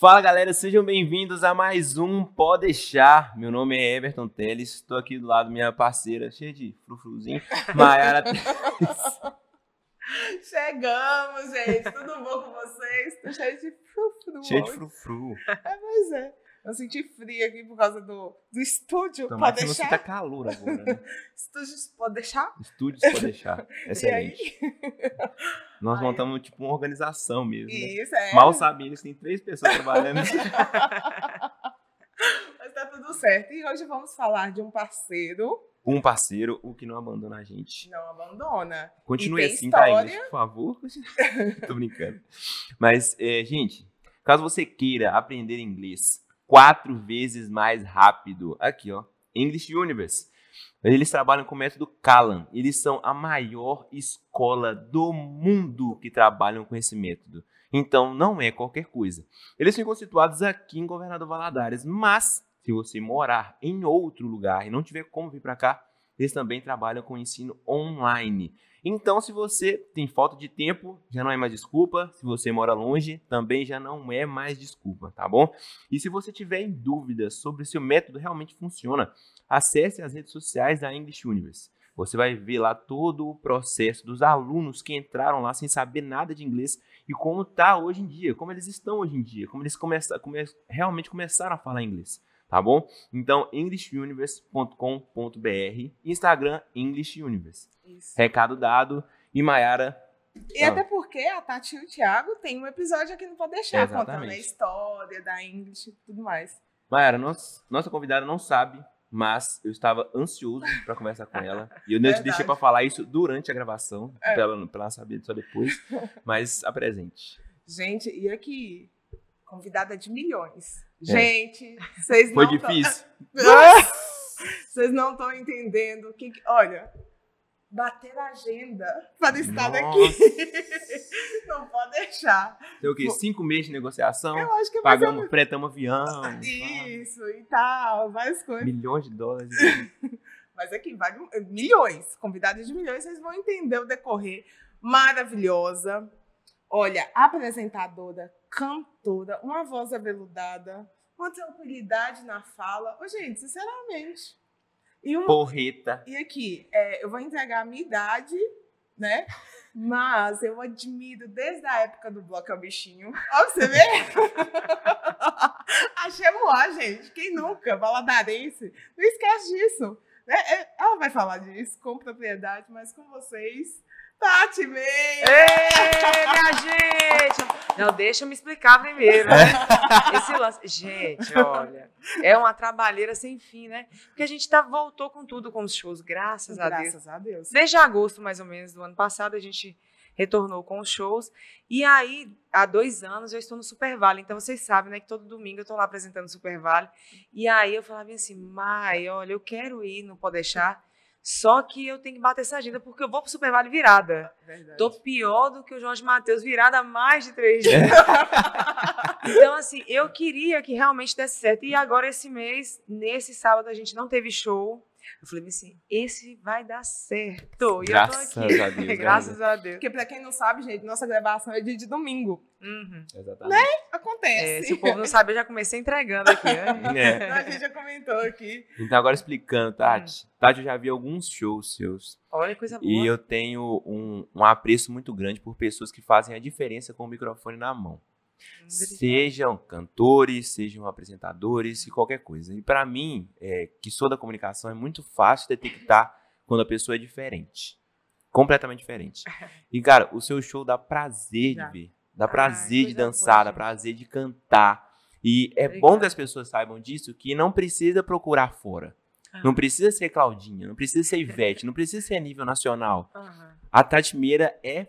Fala galera, sejam bem-vindos a mais um Pode Deixar. Meu nome é Everton Teles, estou aqui do lado minha parceira, cheia de frufruzinho, Mayara Chegamos, gente. Tudo bom com vocês? Tô cheio de frufru. Cheio de frufru. É, pois é. Eu senti frio aqui por causa do, do estúdio. Tomara pode deixar? você tá calor agora, né? Estúdios pode deixar? Estúdios pode deixar. E Excelente. aí? Nós Aí. montamos tipo uma organização mesmo. né? Isso, é. Mal sabem eles, tem três pessoas trabalhando. Mas tá tudo certo. E hoje vamos falar de um parceiro. um parceiro, o que não abandona a gente. Não abandona. Continue assim, tá, história. Inês, por favor. Tô brincando. Mas, é, gente, caso você queira aprender inglês quatro vezes mais rápido, aqui, ó, English Universe. Eles trabalham com o método Kalan. Eles são a maior escola do mundo que trabalham com esse método. Então, não é qualquer coisa. Eles ficam situados aqui em Governador Valadares, mas se você morar em outro lugar e não tiver como vir para cá, eles também trabalham com ensino online. Então, se você tem falta de tempo, já não é mais desculpa. Se você mora longe, também já não é mais desculpa, tá bom? E se você tiver em dúvidas sobre se o método realmente funciona, acesse as redes sociais da English Universe. Você vai ver lá todo o processo dos alunos que entraram lá sem saber nada de inglês e como tá hoje em dia, como eles estão hoje em dia, como eles come, realmente começaram a falar inglês, tá bom? Então, englishuniverse.com.br, Instagram English Universe. Isso. Recado dado. E Mayara, E até porque a Tati e o Thiago tem um episódio aqui no Pode Deixar, Exatamente. contando a história da English e tudo mais. Mayara, nossa, nossa convidada não sabe, mas eu estava ansioso para conversar com ela. E eu não te deixei para falar isso durante a gravação, É. para ela, pra ela saber só depois. Mas apresente. Gente, e aqui, convidada de milhões. É. Gente, vocês Foi não tão- difícil. Vocês não estão entendendo o que, que- Olha, bater a agenda para estar Nossa. aqui. Não pode deixar. Tem o quê? Cinco meses de negociação, Eu acho que vai pagamos, fretamos avião, Isso e tal, várias coisas. milhões de dólares. Mas aqui, vale um- milhões. Convidados de milhões, vocês vão entender o decorrer. Maravilhosa. Olha, apresentadora, cantora, uma voz aveludada, uma tranquilidade na fala. Ô, gente, sinceramente. E, uma, Porreta. e aqui, é, eu vou entregar a minha idade, né? Mas eu admiro desde a época do Bloco é o Bichinho. Ó, você ver. Achei lá, gente. Quem nunca? Valadarense. Não esquece disso. né? É, Ela vai falar disso com propriedade, mas com vocês, Tati Meia. Ei, minha gente! Não, deixa eu me explicar primeiro. né? Esse lance. Gente, olha, é uma trabalheira sem fim, né? Porque a gente tá, voltou com tudo com os shows, graças, a Deus. Graças a Deus. Desde agosto, mais ou menos, do ano passado, a gente retornou com os shows. E aí, há dois anos, eu estou no Super Vale. Então, vocês sabem, né, que todo domingo eu estou lá apresentando o Super Vale. E aí, eu falava assim, Mai, olha, eu quero ir, não pode deixar. Só que eu tenho que bater essa agenda, porque eu vou pro Super Vale virada. Verdade. Tô pior do que o Jorge Matheus virada há mais de três dias. então, assim, eu queria que realmente desse certo. E agora, esse mês, nesse sábado, a gente não teve show. Eu falei assim, esse vai dar certo. E Graças eu tô aqui. a Deus, né? Graças a Deus. Porque, pra quem não sabe, gente, nossa gravação é dia de domingo. Uhum. Exatamente. É, Acontece. se o povo não sabe, eu já comecei entregando aqui, né? É. A gente já comentou aqui. Então, agora explicando, Tati. Tati, eu já vi alguns shows seus. Olha que coisa boa. E eu tenho um, um apreço muito grande por pessoas que fazem a diferença com o microfone na mão. Sejam cantores, sejam apresentadores e qualquer coisa. E para mim, é, que sou da comunicação, é muito fácil detectar quando a pessoa é diferente. Completamente diferente. E, cara, o seu show dá prazer Dá. de ver. Dá Ai, prazer de coisa dançar, dá gente. prazer de cantar. E é bom Obrigada. que as pessoas saibam disso, que não precisa procurar fora. Ah. Não precisa ser Claudinha, não precisa ser Ivete, não precisa ser nível nacional. Aham. A Tati Meira é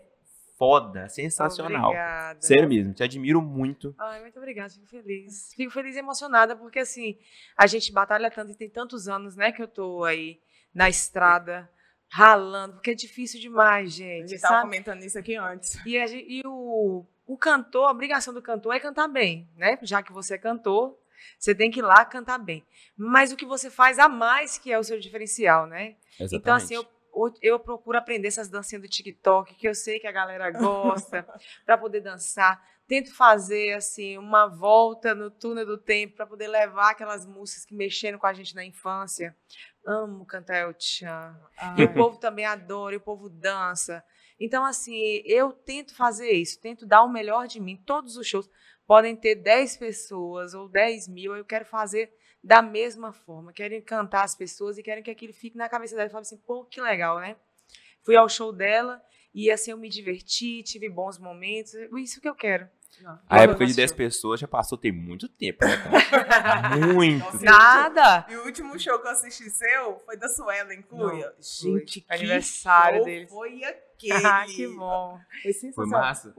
foda, sensacional. Obrigada. Sério mesmo, te admiro muito. Ai, muito obrigada, fico feliz. Fico feliz e emocionada, porque assim, a gente batalha tanto e tem tantos anos, né, que eu tô aí na estrada, ralando, porque é difícil demais, A gente, gente tava sabe? comentando isso aqui antes. E, a e o, o cantor, a obrigação do cantor é cantar bem, né? Já que você é cantor, você tem que ir lá cantar bem. Mas o que você faz a mais que é o seu diferencial, né? Exatamente. Então, assim, eu, eu procuro aprender essas dancinhas do TikTok, que eu sei que a galera gosta, para poder dançar. tento fazer assim uma volta no túnel do tempo para poder levar aquelas músicas que mexeram com a gente na infância. Amo cantar El Chan. E o povo também adora, e o povo dança. Então, assim, eu tento fazer isso, tento dar o melhor de mim. Todos os shows podem ter 10 pessoas ou 10 mil, eu quero fazer da mesma forma. Quero encantar as pessoas e quero que aquilo fique na cabeça dela. Fale assim, pô, que legal, né? Fui ao show dela e assim eu me diverti, tive bons momentos. Isso que eu quero. Não. A época de 10 pessoas já passou tem muito tempo, né, muito Nossa. Nada! E o último show que eu assisti seu foi da Suelen Cunha. Gente, que aniversário show deles. foi aquele. Ah, que bom. Foi Foi sensacional. massa.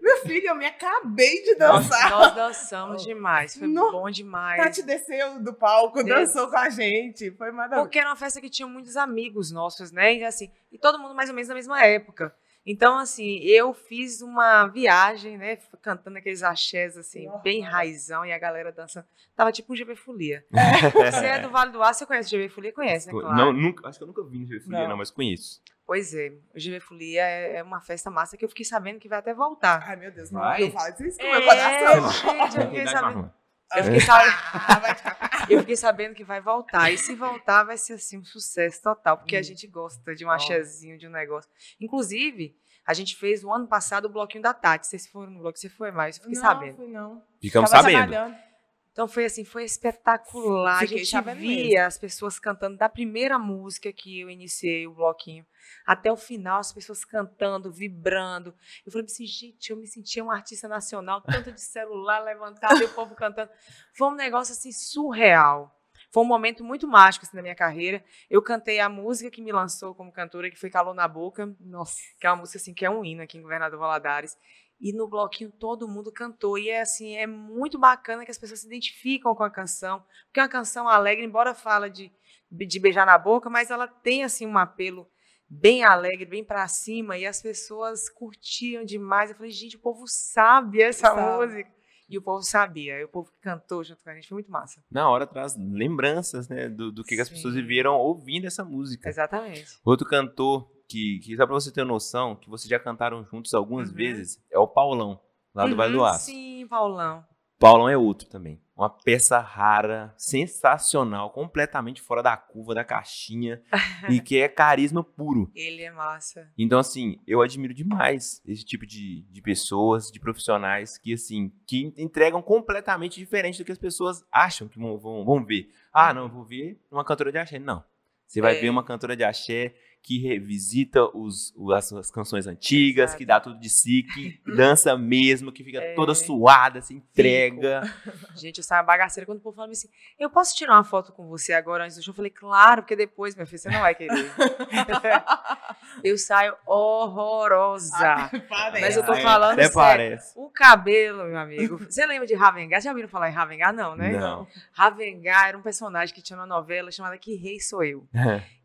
Meu filho, eu me acabei de Nós, dançar. nós dançamos demais, foi No- bom demais. Tati desceu do palco, Des- dançou com a gente. Foi maravilhoso. Porque era uma festa que tinha muitos amigos nossos, né? E assim, e todo mundo mais ou menos na mesma época. Então, assim, eu fiz uma viagem, né? Cantando aqueles axés, assim, Nossa. bem raizão, e a galera dançando. Tava tipo um GB Folia. Você é do Vale do Aço, você conhece o GB Folia? Conhece, né? Claro. Não, nunca, acho que eu nunca vi no GV Folia, Não. não, mas conheço. Pois é, o GB Folia é é uma festa massa que eu fiquei sabendo que vai até voltar. Ai, meu Deus, não, Vai? não fala isso com o É, meu coração. gente, eu fiquei sabendo. Eu fiquei, sabendo, Ah, eu fiquei sabendo que vai voltar. E se voltar, vai ser assim um sucesso total, porque a gente gosta de um axézinho, de um negócio. Inclusive, a gente fez o ano passado o bloquinho da Tati. Vocês foram no bloco, você foi mais, eu fiquei não, sabendo. Fui, não. Ficamos Tava sabendo. trabalhando. Então foi assim, foi espetacular. Fiquei a gente via mesmo. as pessoas cantando da primeira música que eu iniciei o bloquinho até o final, as pessoas cantando, vibrando. Eu falei assim, gente, eu me sentia uma artista nacional, tanto de celular levantado e o povo cantando. Foi um negócio assim surreal. Foi um momento muito mágico assim, na minha carreira. Eu cantei a música que me lançou como cantora, que foi Calor na Boca. Nossa, que é uma música assim que é um hino aqui em Governador Valadares. E no bloquinho todo mundo cantou. E é assim, é muito bacana que as pessoas se identificam com a canção. Porque é uma canção alegre, embora fala de, de beijar na boca, mas ela tem assim um apelo bem alegre, bem pra cima. E as pessoas curtiam demais. Eu falei, gente, o povo sabe essa Sabe. música. E o povo sabia. E o povo que cantou junto com a gente foi muito massa. Na hora traz lembranças, né, do, do que, que as pessoas viveram ouvindo essa música. Exatamente. Outro cantor que, que só pra você ter noção, que vocês já cantaram juntos algumas Uhum. vezes, é o Paulão, lá do Vale do Uhum, Aço. Sim, Paulão. Paulão é outro também. Uma peça rara, sensacional, completamente fora da curva, da caixinha, e que é carisma puro. Ele é massa. Então, assim, eu admiro demais esse tipo de, de pessoas, de profissionais que, assim, que entregam completamente diferente do que as pessoas acham que vão, vão, vão ver. Ah, não, eu vou ver uma cantora de axé. Não. Você vai É. ver uma cantora de axé que revisita os, as, as canções antigas, Exato. que dá tudo de si, que dança mesmo, que fica É. toda suada, se entrega. Gente, eu saio bagaceira quando o povo fala assim: eu posso tirar uma foto com você agora antes do show? Eu falei, claro, porque depois, minha filha, você não vai querer. eu saio horrorosa. Parece. Mas eu tô É, falando Até sério. parece. O cabelo, meu amigo. Você lembra de Ravengar? Já ouviram falar em Ravengar? Não, né? Não. Ravengar era um personagem que tinha uma novela chamada Que Rei Sou Eu.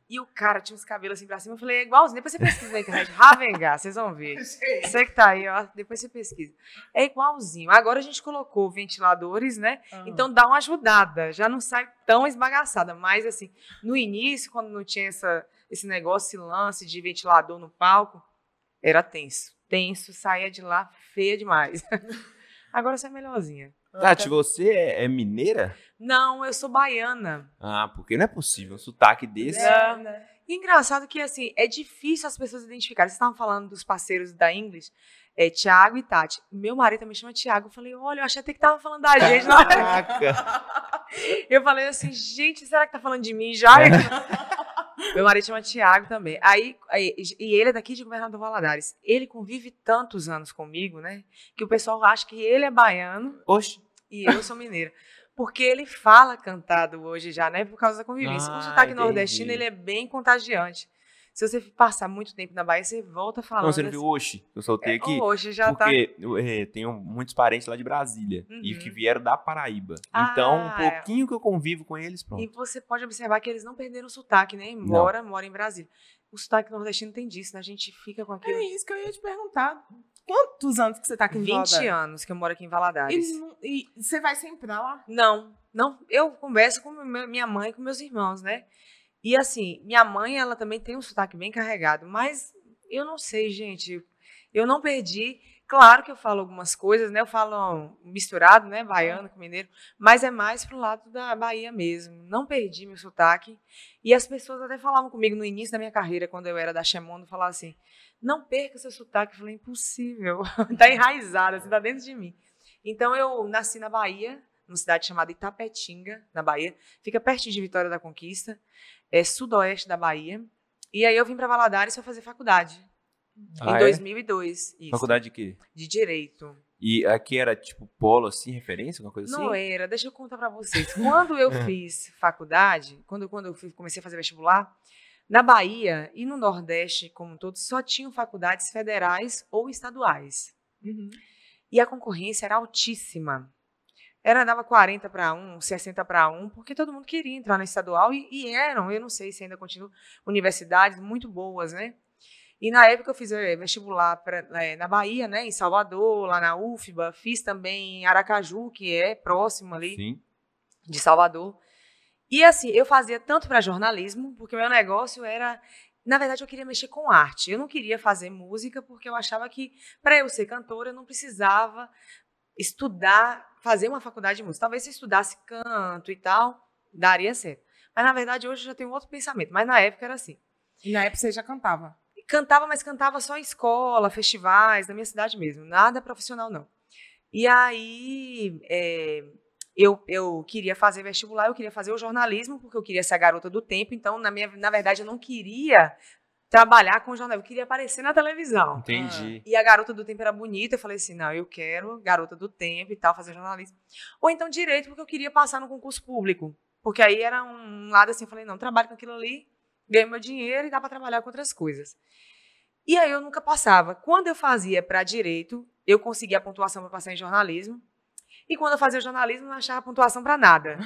E o cara tinha uns cabelos assim pra cima. Eu falei, é igualzinho. Depois você pesquisa na internet. Ravengar, vocês vão ver. Você que tá aí, ó, depois você pesquisa. É igualzinho. Agora a gente colocou ventiladores, né? ah. Então dá uma ajudada. Já não sai tão esbagaçada. Mas assim, no início, quando não tinha essa, esse negócio, esse lance de ventilador no palco, era tenso. Tenso, saía de lá feia demais. Agora você é melhorzinha. Tati, você é, é mineira? Não, eu sou baiana. Ah, porque não é possível um sotaque desse. É, né? E engraçado que, assim, é difícil as pessoas identificarem. Vocês estavam falando dos parceiros da English, é, Tiago e Tati. Meu marido também chama Tiago. Eu falei, olha, eu achei até que tava falando da gente. Caraca! Eu falei assim, gente, será que tá falando de mim já? Meu marido chama Tiago também. Aí, aí- e ele é daqui de Governador Valadares. Ele convive tantos anos comigo, né? Que o pessoal acha que ele é baiano Oxe, e eu sou mineira. Porque ele fala cantado hoje já, né? Por causa da convivência. Ah, o sotaque entendi. nordestino, ele é bem contagiante. Se você passar muito tempo na Bahia, você volta falando. não, você não viu oxe? Eu soltei assim. aqui. Hoje já tá. porque eu, é, tenho muitos parentes lá de Brasília e Uhum. que vieram da Paraíba. Ah, então, um é. pouquinho que eu convivo com eles, pronto. E você pode observar que eles não perderam o sotaque, né? Embora moram em Brasília. O sotaque nordestino tem disso, né? A gente fica com aquilo. É isso que eu ia te perguntar. Quantos anos que você tá aqui em 20 Valadares? anos que eu moro aqui em Valadares. E, não- e você vai sempre pra lá? Não, não. Eu converso com minha mãe e com meus irmãos, né? E assim, minha mãe, ela também tem um sotaque bem carregado, mas eu não sei, gente. Eu não perdi. Claro que eu falo algumas coisas, né? Eu falo misturado, né? Baiano com mineiro, mas é mais pro lado da Bahia mesmo. Não perdi meu sotaque. E as pessoas até falavam comigo no início da minha carreira, quando eu era da Chemondo, falavam assim: não perca seu sotaque. Eu falei: impossível. tá enraizado, assim, tá dentro de mim. Então eu nasci na Bahia, numa cidade chamada Itapetinga, na Bahia. Fica perto de Vitória da Conquista, é sudoeste da Bahia. E aí eu vim para Valadares para fazer faculdade. Ah, em é? 2002. Isso, Faculdade de quê? de Direito. E aqui era tipo polo assim, referência, alguma coisa Não assim? era, deixa eu contar para vocês. Quando eu fiz faculdade, quando, quando eu comecei a fazer vestibular, na Bahia e no Nordeste como um todo, só tinham faculdades federais ou estaduais. Uhum. E a concorrência era altíssima. Era, dava 40 para um, 60 para um, porque todo mundo queria entrar na estadual e, e eram, eu não sei se ainda continuam, universidades muito boas, né? E na época eu fiz eh, vestibular pra, eh, na Bahia, né, em Salvador, lá na UFBA, fiz também em Aracaju, que é próximo ali Sim. de Salvador. E assim, eu fazia tanto para jornalismo, porque o meu negócio era. Na verdade, eu queria mexer com arte. Eu não queria fazer música, porque eu achava que, para eu ser cantora, eu não precisava estudar, fazer uma faculdade de música. Talvez se eu estudasse canto e tal, daria certo. Mas, na verdade, hoje eu já tenho outro pensamento. Mas na época era assim. E na época você já cantava. Cantava, mas cantava só em escola, festivais, na minha cidade mesmo. Nada profissional, não. E aí, é, eu, eu queria fazer vestibular, eu queria fazer o jornalismo, porque eu queria ser a garota do tempo. Então, na, minha, na verdade, eu não queria trabalhar com jornalismo, eu queria aparecer na televisão. Entendi. E a garota do tempo era bonita, eu falei assim, não, eu quero garota do tempo e tal, fazer jornalismo. Ou então direito, porque eu queria passar no concurso público. Porque aí era um lado assim, eu falei, não, trabalho com aquilo ali, ganho meu dinheiro e dá para trabalhar com outras coisas. E aí eu nunca passava. Quando eu fazia para direito, eu conseguia a pontuação para passar em jornalismo. E quando eu fazia jornalismo, não achava pontuação para nada.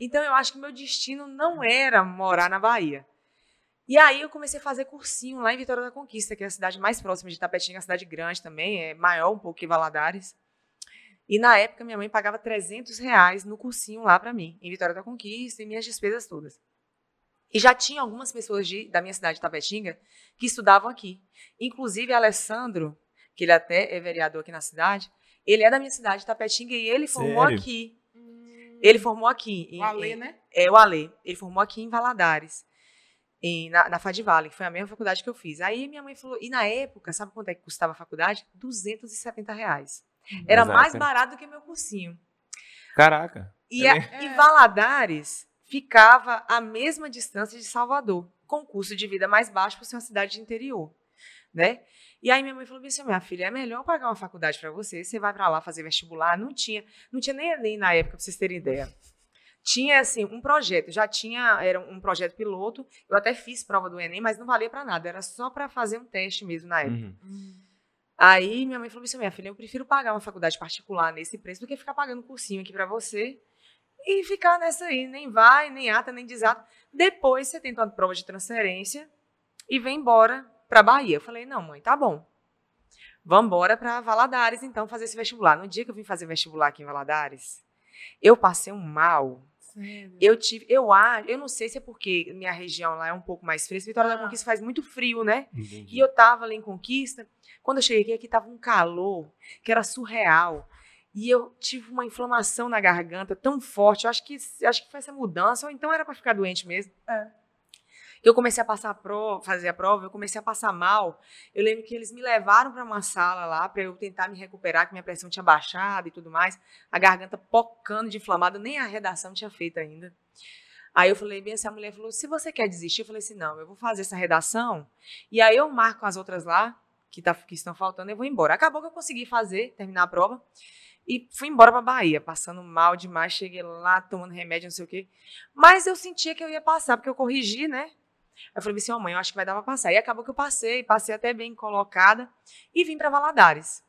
Então eu acho que meu destino não era morar na Bahia. E aí eu comecei a fazer cursinho lá em Vitória da Conquista, que é a cidade mais próxima de Tapetinga, a cidade grande também, é maior um pouco que Valadares. E na época minha mãe pagava 300 reais no cursinho lá para mim, em Vitória da Conquista, e minhas despesas todas. E já tinha algumas pessoas de- da minha cidade de Tapetinga que estudavam aqui. Inclusive Alessandro, que ele até é vereador aqui na cidade, ele é da minha cidade de Tapetinga e ele formou Sério? aqui. Ele formou aqui. em- O Alê, em- né? é o Alê. Ele formou aqui em Valadares, em, na, na Fadivale, que foi a mesma faculdade que eu fiz. Aí minha mãe falou, e na época, sabe quanto é que custava a faculdade? 270 reais. Era Mas, mais ah, barato do que meu cursinho. Caraca. E, É a- mesmo? e É. Valadares ficava à mesma distância de Salvador, com custo de vida mais baixo por ser uma cidade de interior, né? E aí minha mãe falou assim, minha filha, é melhor pagar uma faculdade para você, você vai para lá fazer vestibular. Não tinha, não tinha nem nem na época, para vocês terem ideia. Tinha assim um projeto, já tinha era um projeto piloto. Eu até fiz prova do Enem, mas não valia para nada, era só para fazer um teste mesmo na época. Uhum. Aí minha mãe falou assim: minha filha, eu prefiro pagar uma faculdade particular nesse preço do que ficar pagando cursinho aqui pra você e ficar nessa aí, nem vai, nem ata, nem desata. Depois você tenta uma prova de transferência e vem embora pra Bahia. Eu falei: não, mãe, tá bom. Vamos embora pra Valadares, então, fazer esse vestibular. No dia que eu vim fazer vestibular aqui em Valadares, eu passei um mal. Sério. Eu tive, eu acho, eu não sei se é porque minha região lá é um pouco mais fresca. Vitória da Ah. Conquista faz muito frio, né? Entendi. E eu tava ali em Conquista. Quando eu cheguei aqui, aqui tava um calor que era surreal. E eu tive uma inflamação na garganta tão forte. Eu acho que, acho que foi essa mudança, ou então era para ficar doente mesmo. É. Eu comecei a passar a prova, fazer a prova, eu comecei a passar mal. Eu lembro que eles me levaram para uma sala lá para eu tentar me recuperar, que minha pressão tinha baixado e tudo mais. A garganta pocando de inflamada, nem a redação tinha feito ainda. Aí eu falei bem assim, a mulher falou: se você quer desistir, eu falei assim: não, eu vou fazer essa redação e aí eu marco as outras lá, que, tá, que estão faltando, eu vou embora. Acabou que eu consegui fazer, terminar a prova. E fui embora pra Bahia, passando mal demais. Cheguei lá, tomando remédio, não sei o quê. Mas eu sentia que eu ia passar, porque eu corrigi, né? Aí eu falei assim, ó, mãe, eu acho que vai dar pra passar. E acabou que eu passei, passei até bem colocada. E vim pra Valadares.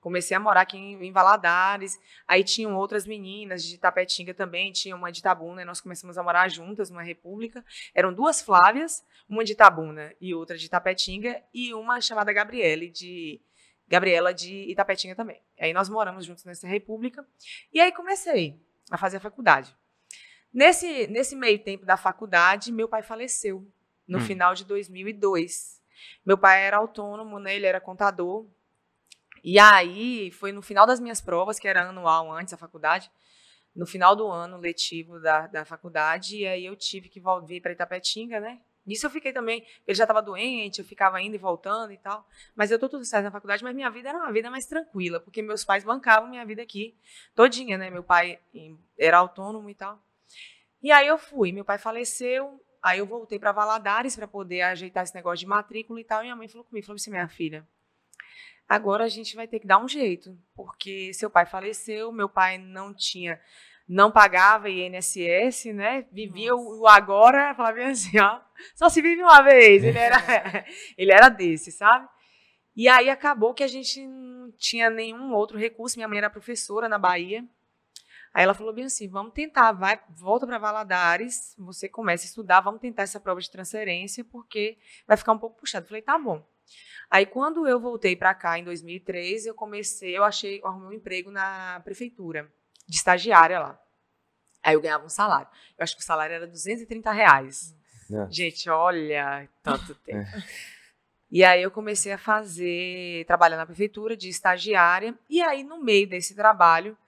Comecei a morar aqui em, em Valadares. Aí tinham outras meninas de Tapetinga também, tinha uma de Itabuna, e nós começamos a morar juntas numa república. Eram duas Flávias, uma de Itabuna e outra de Tapetinga, e uma chamada Gabriele, de Gabriela de Itapetinga também. Aí nós moramos juntos nessa república. E aí comecei a fazer a faculdade. Nesse, nesse meio tempo da faculdade, meu pai faleceu, no Hum. final de 2002. Meu pai era autônomo, né? ele era contador. E aí, foi no final das minhas provas, que era anual antes da faculdade, no final do ano letivo da, da faculdade, e aí eu tive que vir para Itapetinga, né? Nisso eu fiquei também, ele já estava doente, eu ficava indo e voltando e tal. Mas eu tô tudo certo na faculdade, mas minha vida era uma vida mais tranquila, porque meus pais bancavam minha vida aqui todinha, né? Meu pai era autônomo e tal. E aí eu fui, meu pai faleceu, aí eu voltei para Valadares para poder ajeitar esse negócio de matrícula e tal. E minha mãe falou comigo, falou assim, minha filha, agora a gente vai ter que dar um jeito, porque seu pai faleceu, meu pai não tinha não pagava INSS, né? Vivia o, o agora, falava assim, ó, só se vive uma vez. Ele era, ele era desse, sabe? E aí acabou que a gente não tinha nenhum outro recurso. Minha mãe era professora na Bahia. Aí ela falou bem assim: vamos tentar, vai, volta para Valadares, você começa a estudar, vamos tentar essa prova de transferência, porque vai ficar um pouco puxado. Eu falei, tá bom. Aí quando eu voltei para cá em 2003, eu comecei, eu achei, eu arrumei um emprego na prefeitura de estagiária lá. Aí eu ganhava um salário. Eu acho que o salário era 230 reais. É. Gente, olha, tanto tempo. É. E aí eu comecei a fazer, trabalhar na prefeitura de estagiária. E aí, no meio desse trabalho,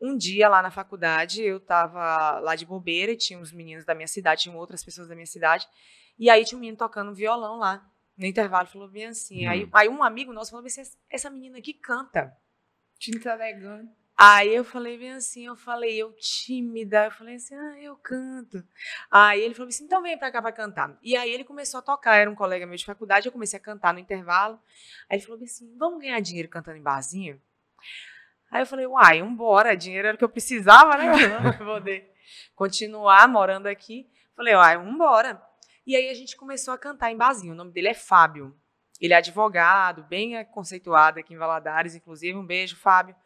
um dia lá na faculdade, eu estava lá de bobeira e tinha uns meninos da minha cidade, tinham outras pessoas da minha cidade. E aí tinha um menino tocando violão lá. No intervalo, falou bem assim. Hum. Aí, aí um amigo nosso falou assim, essa menina aqui canta. Te entregando. Aí eu falei bem assim, eu falei, eu tímida, eu falei assim, ah, eu canto. Aí ele falou assim, então vem pra cá pra cantar. E aí ele começou a tocar, era um colega meu de faculdade, eu comecei a cantar no intervalo. Aí ele falou assim, vamos ganhar dinheiro cantando em barzinho? Aí eu falei, uai, vambora, dinheiro era o que eu precisava, né, pra poder continuar morando aqui. Falei, uai, vambora. E aí a gente começou a cantar em barzinho, o nome dele é Fábio. Ele é advogado, bem conceituado aqui em Valadares, inclusive, um beijo, Fábio.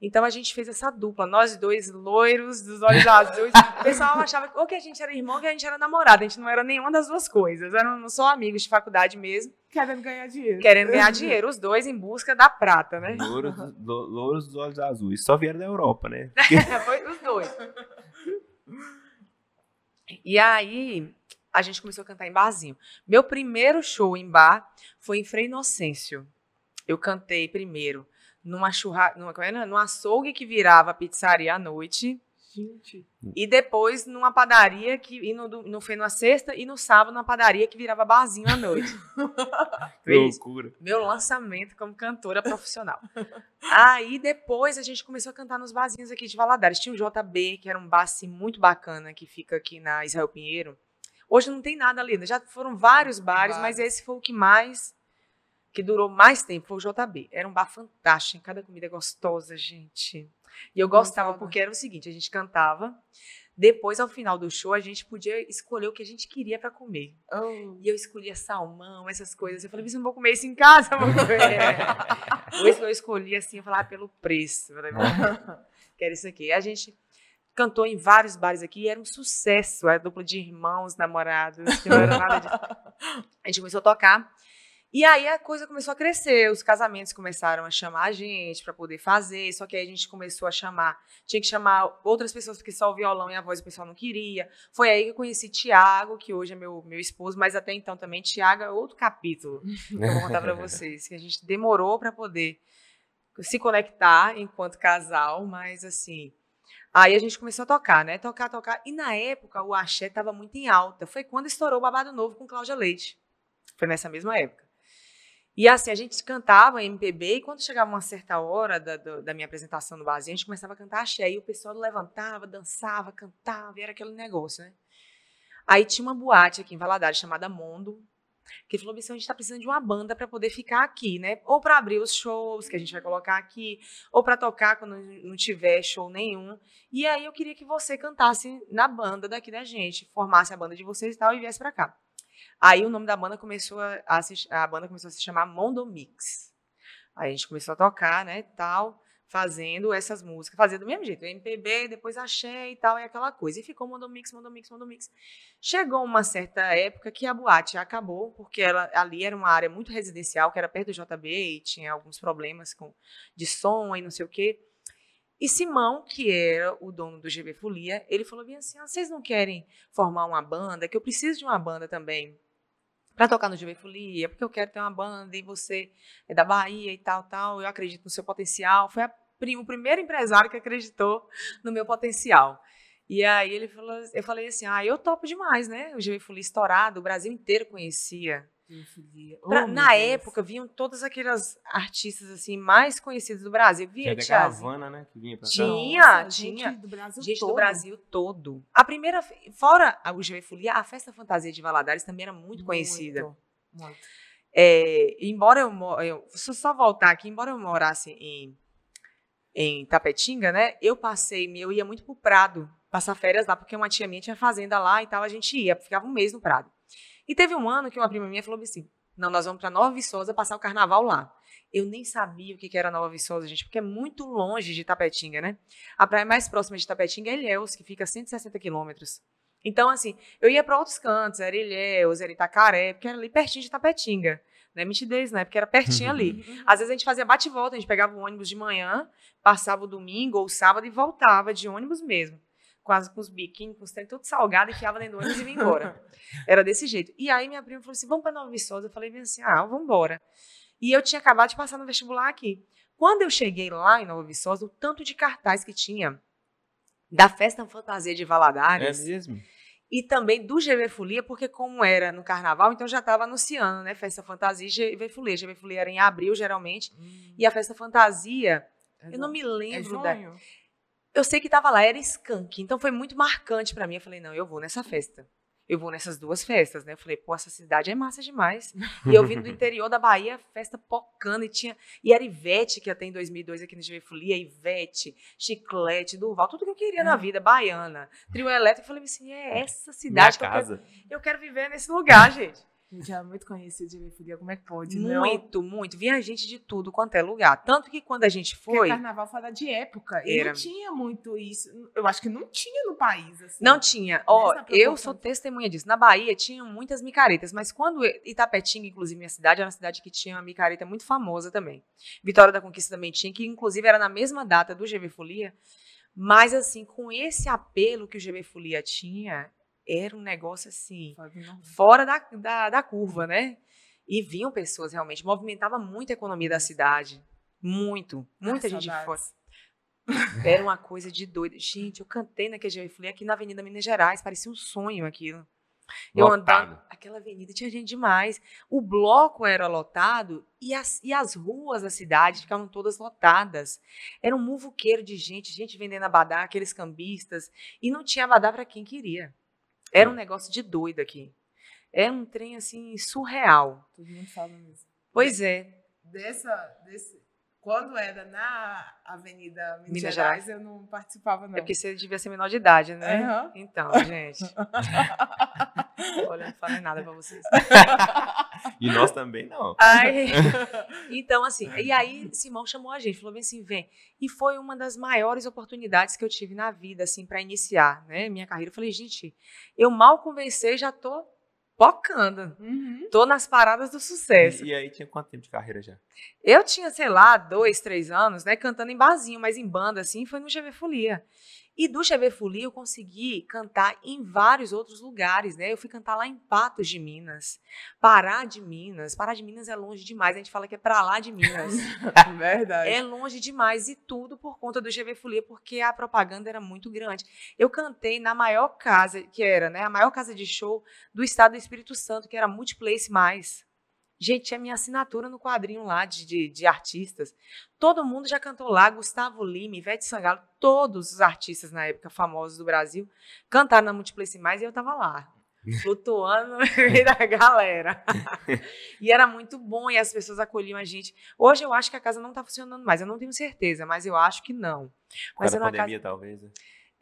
Então a gente fez essa dupla, nós dois loiros, dos olhos azuis. O pessoal achava ou que a gente era irmão ou que a gente era namorado. A gente não era nenhuma das duas coisas. Eram só amigos de faculdade mesmo. Querendo ganhar dinheiro. Querendo ganhar dinheiro, os dois em busca da prata, né? Louros, louros dos olhos azuis. Só vieram da Europa, né? Foi os dois. E aí, a gente começou a cantar em barzinho. Meu primeiro show em bar foi em Frei Inocêncio. Eu cantei primeiro numa churra, numa, é, num açougue que virava pizzaria à noite. Gente. E depois numa padaria que e no, no foi na sexta e no sábado numa padaria que virava barzinho à noite. loucura. Meu lançamento como cantora profissional. Aí depois a gente começou a cantar nos barzinhos aqui de Valadares. Tinha o JB, que era um bar assim, muito bacana que fica aqui na Israel Pinheiro. Hoje não tem nada ali, né? já foram vários bares, mas esse foi o que mais que durou mais tempo foi o JB. Era um bar fantástico, cada comida gostosa, gente. E eu gostava porque era o seguinte, a gente cantava, depois ao final do show a gente podia escolher o que a gente queria para comer. Oh. E eu escolhia salmão, essas coisas. Eu falei, você não vou comer isso em casa, vou comer. eu escolhi assim, eu falava ah, pelo preço. Eu falei, quero isso aqui. E a gente cantou em vários bares aqui e era um sucesso. Era dupla de irmãos, namorados, não era nada disso. A gente começou a tocar. E aí a coisa começou a crescer, os casamentos começaram a chamar a gente para poder fazer, só que aí a gente começou a chamar, tinha que chamar outras pessoas porque só o violão e a voz o pessoal não queria. Foi aí que eu conheci Tiago, que hoje é meu, meu esposo, mas até então também Tiago é outro capítulo que eu vou contar para vocês, que a gente demorou para poder se conectar enquanto casal, mas assim, Aí a gente começou a tocar, né? Tocar, tocar. E na época o axé estava muito em alta. Foi quando estourou o Babado Novo com Cláudia Leite. Foi nessa mesma época. E assim, a gente cantava MPB e quando chegava uma certa hora da, da minha apresentação no barzinho, a gente começava a cantar axé. E o pessoal levantava, dançava, cantava, e era aquele negócio, né? Aí tinha uma boate aqui em Valadares chamada Mondo, que falou assim, a gente está precisando de uma banda para poder ficar aqui, né? Ou para abrir os shows que a gente vai colocar aqui, ou para tocar quando não tiver show nenhum. E aí eu queria que você cantasse na banda daqui da gente, formasse a banda de vocês e tal e viesse para cá. Aí o nome da banda começou a, a, se, a banda começou a se chamar Mondo Mix. Aí a gente começou a tocar, né, tal, fazendo essas músicas, fazendo do mesmo jeito, MPB, depois achei e tal, e aquela coisa. E ficou Mondo Mix, Mondo Mix, Mondo Mix. Chegou uma certa época que a boate acabou, porque ela, ali era uma área muito residencial, que era perto do JB, e tinha alguns problemas com, de som e não sei o quê. E Simão, que era o dono do GB Folia, ele falou bem assim: ah, vocês não querem formar uma banda? Que eu preciso de uma banda também. Pra tocar no GV Folia, porque eu quero ter uma banda e você é da Bahia e tal, tal. Eu acredito no seu potencial. Foi o primeiro empresário que acreditou no meu potencial. E aí ele falou, eu falei assim, ah, eu topo demais, né? O GV Folia estourado, o Brasil inteiro conhecia. Pra, oh, na época, vinham todas aquelas artistas assim mais conhecidas do Brasil. Via Tinha caravana, né? Que vinha pra tinha, Nossa, tinha. Gente do Brasil gente todo. do Brasil todo. A primeira, fora o GV Folia, a Festa Fantasia de Valadares também era muito, conhecida. Muito, muito. É, embora eu, eu se eu só voltar aqui, embora eu morasse em em Tapetinga, né? Eu passei, eu ia muito pro Prado passar férias lá, porque uma tia minha tinha fazenda lá e tal, a gente ia, ficava um mês no Prado. E teve um ano que uma prima minha falou assim: "Não, nós vamos para Nova Viçosa passar o carnaval lá". Eu nem sabia o que era Nova Viçosa, gente, porque é muito longe de Tapetinga, né? A praia mais próxima de Tapetinga é Ilhéus, que fica a 160 quilômetros. Então, assim, eu ia para outros cantos, era Ilhéus, era Itacaré, porque era ali pertinho de Tapetinga. Não é mentidez, né? Porque era pertinho ali. Às vezes a gente fazia bate e volta, a gente pegava o ônibus de manhã, passava o domingo ou o sábado e voltava de ônibus mesmo. Quase com os biquinhos, com os trem tudo salgado, enfiava dentro do ônibus e vinha embora. Era desse jeito. E aí minha prima falou assim: vamos para Nova Viçosa. Eu falei assim: ah, vamos embora. E eu tinha acabado de passar no vestibular aqui. Quando eu cheguei lá em Nova Viçosa, o tanto de cartaz que tinha da Festa Fantasia de É Valadares mesmo? e também do GV Folia, porque como era no carnaval, então já estava anunciando, né? Festa Fantasia e GV Folia. GV Folia era em abril, geralmente, Hum, e a Festa Fantasia, eu não me é lembro da... Eu sei que tava lá, era skunk, então foi muito marcante pra mim. Eu falei, não, eu vou nessa festa. Eu vou nessas duas festas, né? Eu falei, pô, essa cidade é massa demais. E eu vim do interior da Bahia, festa pocando, e tinha. E era Ivete, que até em 2002 aqui no GV Folia, Ivete, Chiclete, Durval, tudo que eu queria na vida, baiana. Trio elétrico, eu falei assim, é essa Minha cidade que eu quero, eu quero viver nesse lugar, gente. Gente, era muito conhecido de Folia, como é que pode, não? Muito, muito. Vinha gente de tudo quanto é lugar. Tanto que quando a gente Porque foi. carnaval fora de época. E Era. não tinha muito isso. Eu acho que não tinha no país, assim. Não tinha. Ó, Nessa eu sou testemunha disso. Na Bahia tinham muitas micaretas, mas quando Itapetinga, inclusive minha cidade, era uma cidade que tinha uma micareta muito famosa também. Vitória da Conquista também tinha, que inclusive era na mesma data do GV Folia. Mas assim, com esse apelo que o GV Folia tinha, era um negócio assim, Fora da, da, da curva, né? E vinham pessoas realmente, movimentava muito a economia da cidade. Muito, muita Ai, gente fora. Era uma coisa de doido. Gente, eu cantei naquele GV Folia aqui na Avenida Minas Gerais, parecia um sonho aquilo. Eu Lotado. andando, aquela avenida tinha gente demais. O bloco era lotado e as, e as ruas da cidade ficavam todas lotadas. Era um muvuqueiro de gente, gente vendendo abadá, aqueles cambistas, e não tinha abadá para quem queria. Era um negócio de doido aqui. Era um trem assim surreal. Todo mundo fala mesmo. Pois é. Dessa, desse, quando era na Avenida Minas, Minas Gerais, eu não participava, não. É porque você devia ser menor de idade, né? Aham. Então, gente. Olha, não falei nada pra vocês. E nós também não. Aí, então, assim, e aí Simão chamou a gente, falou bem assim, vem. E foi uma das maiores oportunidades que eu tive na vida, assim, para iniciar, né, minha carreira. Eu falei, gente, eu mal conversei, já tô pocando. Uhum. Tô nas paradas do sucesso. E, e aí tinha quanto tempo de carreira já? Eu tinha, sei lá, dois, três anos, né, cantando em barzinho, mas em banda, assim, foi no GV Folia. E do Folia eu consegui cantar em vários outros lugares, né? Eu fui cantar lá em Patos de Minas, Pará de Minas. Pará de Minas é longe demais, a gente fala que é pra lá de Minas. Verdade. É longe demais e tudo por conta do Folia, porque a propaganda era muito grande. Eu cantei na maior casa, que era, né, a maior casa de show do estado do Espírito Santo, que era Multiplace Mais. Gente, tinha minha assinatura no quadrinho lá de, de, de artistas. Todo mundo já cantou lá, Gustavo Lima, Ivete Sangalo, todos os artistas na época famosos do Brasil cantaram na Multiplace Mais e eu tava lá. Flutuando no meio da galera. e era muito bom e as pessoas acolhiam a gente. Hoje eu acho que a casa não está funcionando mais. Eu não tenho certeza, mas eu acho que não. Mas da uma casa... pandemia, talvez. né?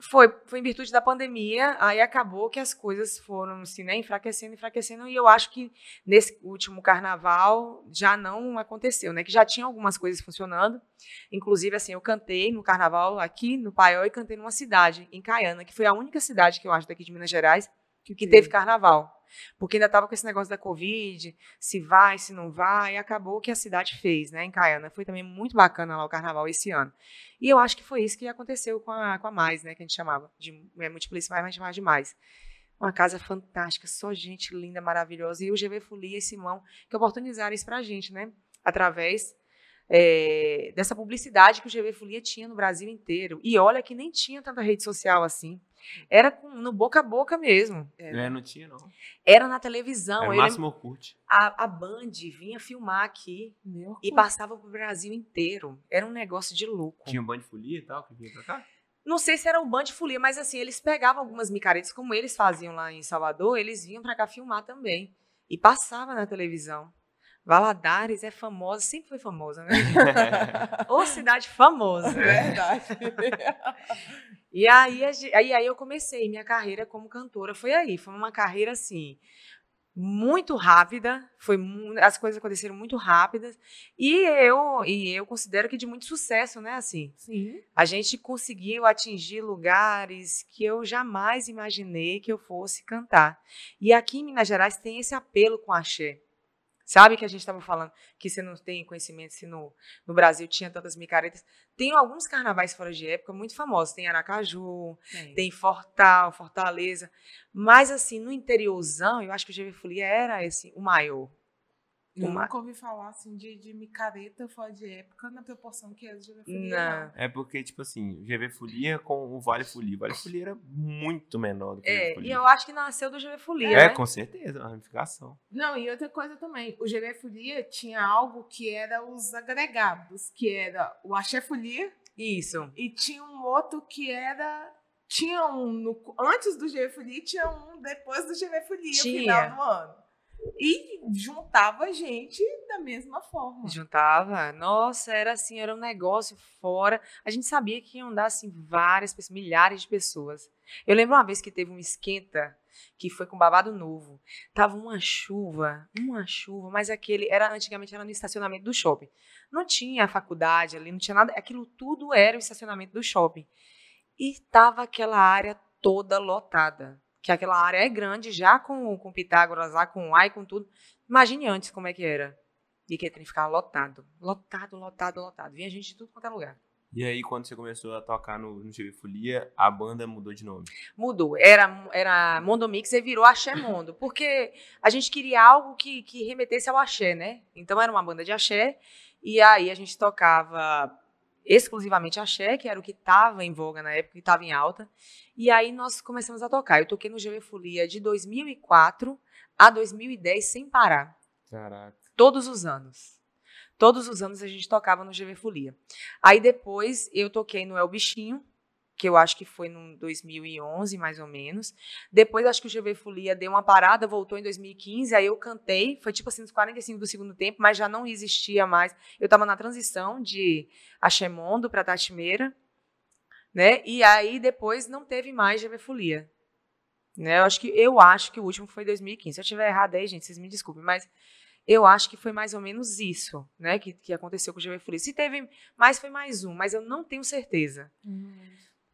Foi, foi em virtude da pandemia, aí acabou que as coisas foram assim, né, enfraquecendo, enfraquecendo, e eu acho que nesse último carnaval já não aconteceu, né? Que já tinha algumas coisas funcionando. Inclusive, assim, eu cantei no carnaval aqui no Paiol e cantei numa cidade, em Caiana, que foi a única cidade que eu acho daqui de Minas Gerais que teve carnaval. Porque ainda estava com esse negócio da Covid, se vai, se não vai, e acabou que a cidade fez, né, em Caiana. Foi também muito bacana lá o carnaval esse ano. E eu acho que foi isso que aconteceu com a, com a Mais, né, que a gente chamava, de é, Multiplice Mais, mas chamava de Mais. Uma casa fantástica, só gente linda, maravilhosa. E o GV Folia e Simão que oportunizaram isso pra gente, né? Através é, dessa publicidade que o GV Folia tinha no Brasil inteiro. E olha que nem tinha tanta rede social assim. Era com, no boca a boca mesmo. É, não tinha, não. Era na televisão. Era Eu o máximo Orkut. a, a Band vinha filmar aqui Meu e passava pro Brasil inteiro. Era um negócio de louco. Tinha um band de folia e tal, que vinha pra cá. Não sei se era um Band Folia, mas assim, eles pegavam algumas micaretas, como eles faziam lá em Salvador, eles vinham pra cá filmar também. E passava na televisão. Valadares é famosa, sempre foi famosa, né? Ô cidade famosa. É verdade. E aí, aí, aí eu comecei minha carreira como cantora. Foi aí, foi uma carreira assim muito rápida, foi as coisas aconteceram muito rápidas e eu e eu considero que de muito sucesso, né? Assim, Sim. a gente conseguiu atingir lugares que eu jamais imaginei que eu fosse cantar. E aqui em Minas Gerais tem esse apelo com axé. Sabe que a gente estava falando que você não tem conhecimento se no, no Brasil tinha tantas micaretas. Tem alguns carnavais fora de época muito famosos. Tem Aracaju, tem Fortal, Fortaleza. Mas, assim, no interiorzão, eu acho que o GV Folia era esse, o maior. Eu Uma- nunca ouvi falar assim de, de micareta fora de época na proporção que é de Não. não. É porque, tipo assim, o GV Folia com o Vale Folia. O Vale Folia era muito menor do que o É, GV e Folia. eu acho que nasceu do GV Folia, É, né? com certeza, uma ramificação. Não, e outra coisa também, o GV Folia tinha algo que era os agregados, que era o Axé Folia Isso. e tinha um outro que era tinha um no- antes do GV Folia e tinha um depois do GV Folia no final do ano. E juntava gente da mesma forma. Juntava. Nossa, era assim, era um negócio fora. A gente sabia que iam dar, assim, várias pessoas, milhares de pessoas. Eu lembro uma vez que teve um esquenta, que foi com babado novo. Tava uma chuva, uma chuva, mas aquele, era antigamente era no estacionamento do shopping. Não tinha faculdade ali, não tinha nada, aquilo tudo era o estacionamento do shopping. E tava aquela área toda lotada. Que aquela área é grande, já com, com Pitágoras lá, com AI, com tudo. Imagine antes como é que era. E que trem ficava lotado. Lotado, lotado, lotado. Vinha gente de tudo quanto é lugar. E aí, quando você começou a tocar no, no GV Folia, a banda mudou de nome. Mudou. Era, era Mondomix e virou Axé Mondo. Porque a gente queria algo que, que remetesse ao axé, né? Então era uma banda de axé. E aí a gente tocava exclusivamente axé, que era o que estava em voga na época, que estava em alta. E aí nós começamos a tocar. Eu toquei no GV Folia de 2004 a 2010 sem parar. Caraca. Todos os anos. Todos os anos a gente tocava no GV Folia. Aí depois eu toquei no El Bichinho, que eu acho que foi em 2011, mais ou menos. Depois acho que o GV Folia deu uma parada, voltou em 2015, aí eu cantei, foi tipo assim, nos 45 do segundo tempo, mas já não existia mais. Eu estava na transição de Axemondo para Tatimeira, né? E aí depois não teve mais GV Folia. Né? Eu acho que eu acho que o último foi em 2015. Se eu estiver errado aí, gente, vocês me desculpem, mas eu acho que foi mais ou menos isso, né, que, que aconteceu com o GV Folia. Se teve mais, foi mais um, mas eu não tenho certeza.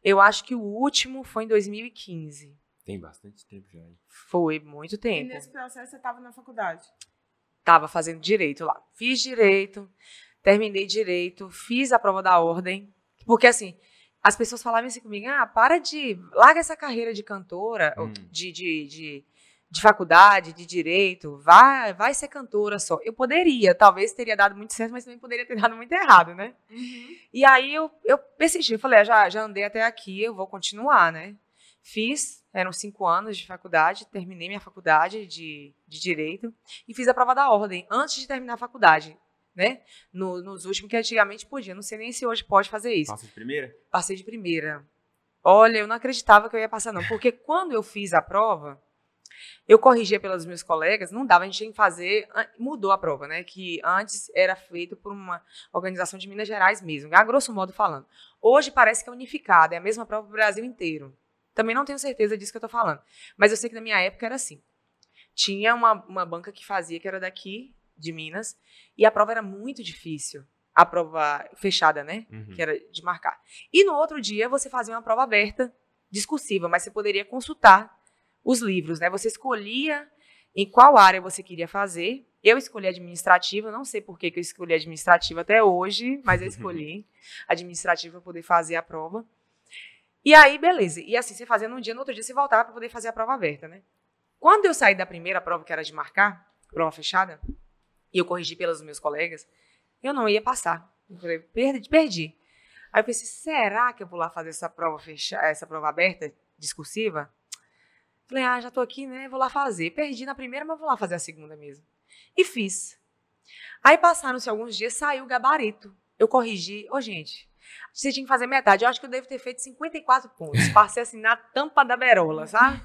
Eu acho que o último foi em 2015. Tem bastante tempo já. hein? Foi muito E tempo. nesse processo você estava na faculdade. Tava fazendo direito lá. Fiz direito, terminei direito, fiz a prova da ordem. Porque assim, as pessoas falavam assim comigo: ah, para de. Larga essa carreira de cantora, ou Hum. de, de, de, de faculdade, de direito, vai, vai ser cantora só. Eu poderia, talvez teria dado muito certo, mas também poderia ter dado muito errado, né? E aí eu, eu persisti, eu falei, ah, já, já andei até aqui, eu vou continuar, né? Fiz, eram cinco anos de faculdade, terminei minha faculdade de, de Direito e fiz a prova da ordem antes de terminar a faculdade, né? No- nos últimos que antigamente podia, não sei nem se hoje pode fazer isso. Passa de primeira? Passei de primeira. Olha, eu não acreditava que eu ia passar, não. Porque quando eu fiz a prova, eu corrigia pelos meus colegas, não dava, a gente tinha que fazer. Mudou a prova, né? Que antes era feito por uma organização de Minas Gerais mesmo, a grosso modo falando. Hoje parece que é unificada, é a mesma prova para o Brasil inteiro. Também não tenho certeza disso que eu tô falando. Mas eu sei que na minha época era assim. Tinha uma, uma banca que fazia, que era daqui, de Minas, e a prova era muito difícil. A prova fechada, né? Uhum. que era de marcar. E no outro dia você fazia uma prova aberta, discursiva, mas você poderia consultar os livros, né? Você escolhia em qual área você queria fazer. Eu escolhi administrativa, não sei por que, que eu escolhi administrativa até hoje, mas eu escolhi administrativa para poder fazer a prova. E aí, beleza. E assim, você fazia num dia, no outro dia você voltava para poder fazer a prova aberta, né? Quando eu saí da primeira prova, que era de marcar, prova fechada, e eu corrigi pelos meus colegas, eu não ia passar. Eu falei, perdi, perdi. Aí eu pensei, será que eu vou lá fazer essa prova fechada, essa prova aberta, discursiva? Falei, ah, já tô aqui, né? Vou lá fazer. Perdi na primeira, mas vou lá fazer a segunda mesmo. E fiz. Aí passaram-se alguns dias, saiu o gabarito. Eu corrigi. Ô, gente, você tinha que fazer metade. Eu acho que eu devo ter feito 54 pontos. Passei assim na tampa da berola, sabe?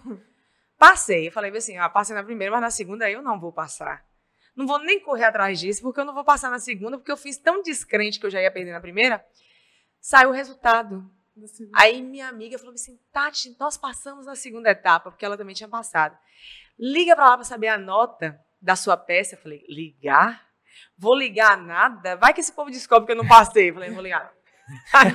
Passei. Eu falei assim, ah, passei na primeira, mas na segunda eu não vou passar. Não vou nem correr atrás disso, porque eu não vou passar na segunda, porque eu fiz tão descrente que eu já ia perder na primeira. Saiu o resultado. Aí minha amiga falou assim, Tati, nós passamos na segunda etapa, porque ela também tinha passado. Liga para lá para saber a nota da sua peça. Eu falei, ligar? Vou ligar nada? Vai que esse povo descobre que eu não passei. Eu falei, não vou ligar. Aí,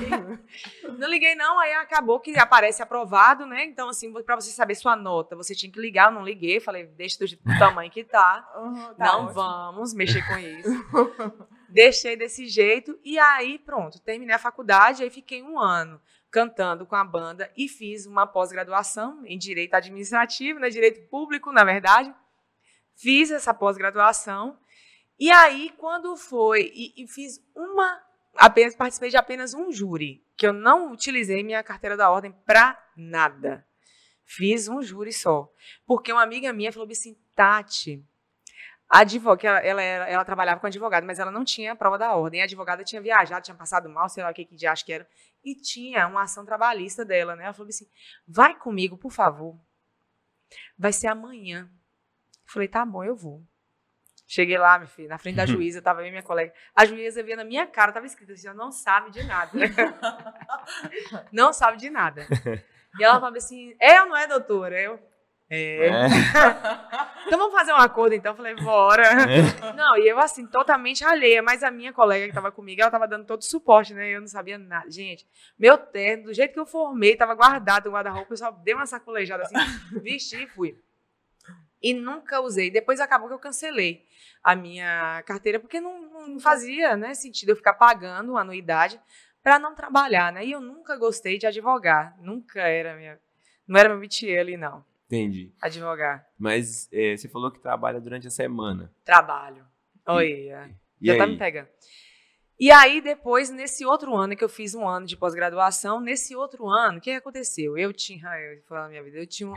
não liguei não, aí acabou que aparece aprovado, né? Então, assim, para você saber sua nota, você tinha que ligar, eu não liguei, falei, deixa do tamanho que tá. Uhum, tá não ótimo. vamos mexer com isso. Deixei desse jeito e aí, pronto, terminei a faculdade, aí fiquei um ano cantando com a banda e fiz uma pós-graduação em Direito Administrativo, né? Direito Público, na verdade. Fiz essa pós-graduação e aí, quando foi, e, e fiz uma apenas participei de apenas um júri, que eu não utilizei minha carteira da ordem para nada. Fiz um júri só. Porque uma amiga minha falou assim, Tati, a advogada, ela, ela, era- ela trabalhava com advogado, mas ela não tinha a prova da ordem. A advogada tinha viajado, tinha passado mal, sei lá o que, que de acho que era, e tinha uma ação trabalhista dela, né? Ela falou assim, vai comigo, por favor. Vai ser amanhã. Eu falei, tá bom, eu vou. Cheguei lá, meu filho, na frente da juíza, tava eu minha colega. A juíza via na minha cara, tava escrito assim, não sabe de nada. não sabe de nada. E ela falava assim, é ou não é, doutora? Eu, é. É. Então vamos fazer um acordo, então. Eu falei, bora. Não, e eu assim, totalmente alheia, mas a minha colega que tava comigo, ela tava dando todo o suporte, né? Eu não sabia nada. Gente, meu terno, do jeito que eu formei, tava guardado no guarda-roupa, eu só dei uma sacolejada assim, vesti e fui. E nunca usei. Depois acabou que eu cancelei a minha carteira, porque não, não fazia né, sentido eu ficar pagando anuidade para não trabalhar, né? E eu nunca gostei de advogar. Nunca era minha. Não era meu métier ali, não. Entendi. Advogar. Mas é, você falou que trabalha durante a semana. Trabalho. Olha. E Já aí? tá me pegando. E aí, depois, nesse outro ano, que eu fiz um ano de pós-graduação, nesse outro ano, o que aconteceu? Eu tinha, eu falar minha vida, eu tinha um,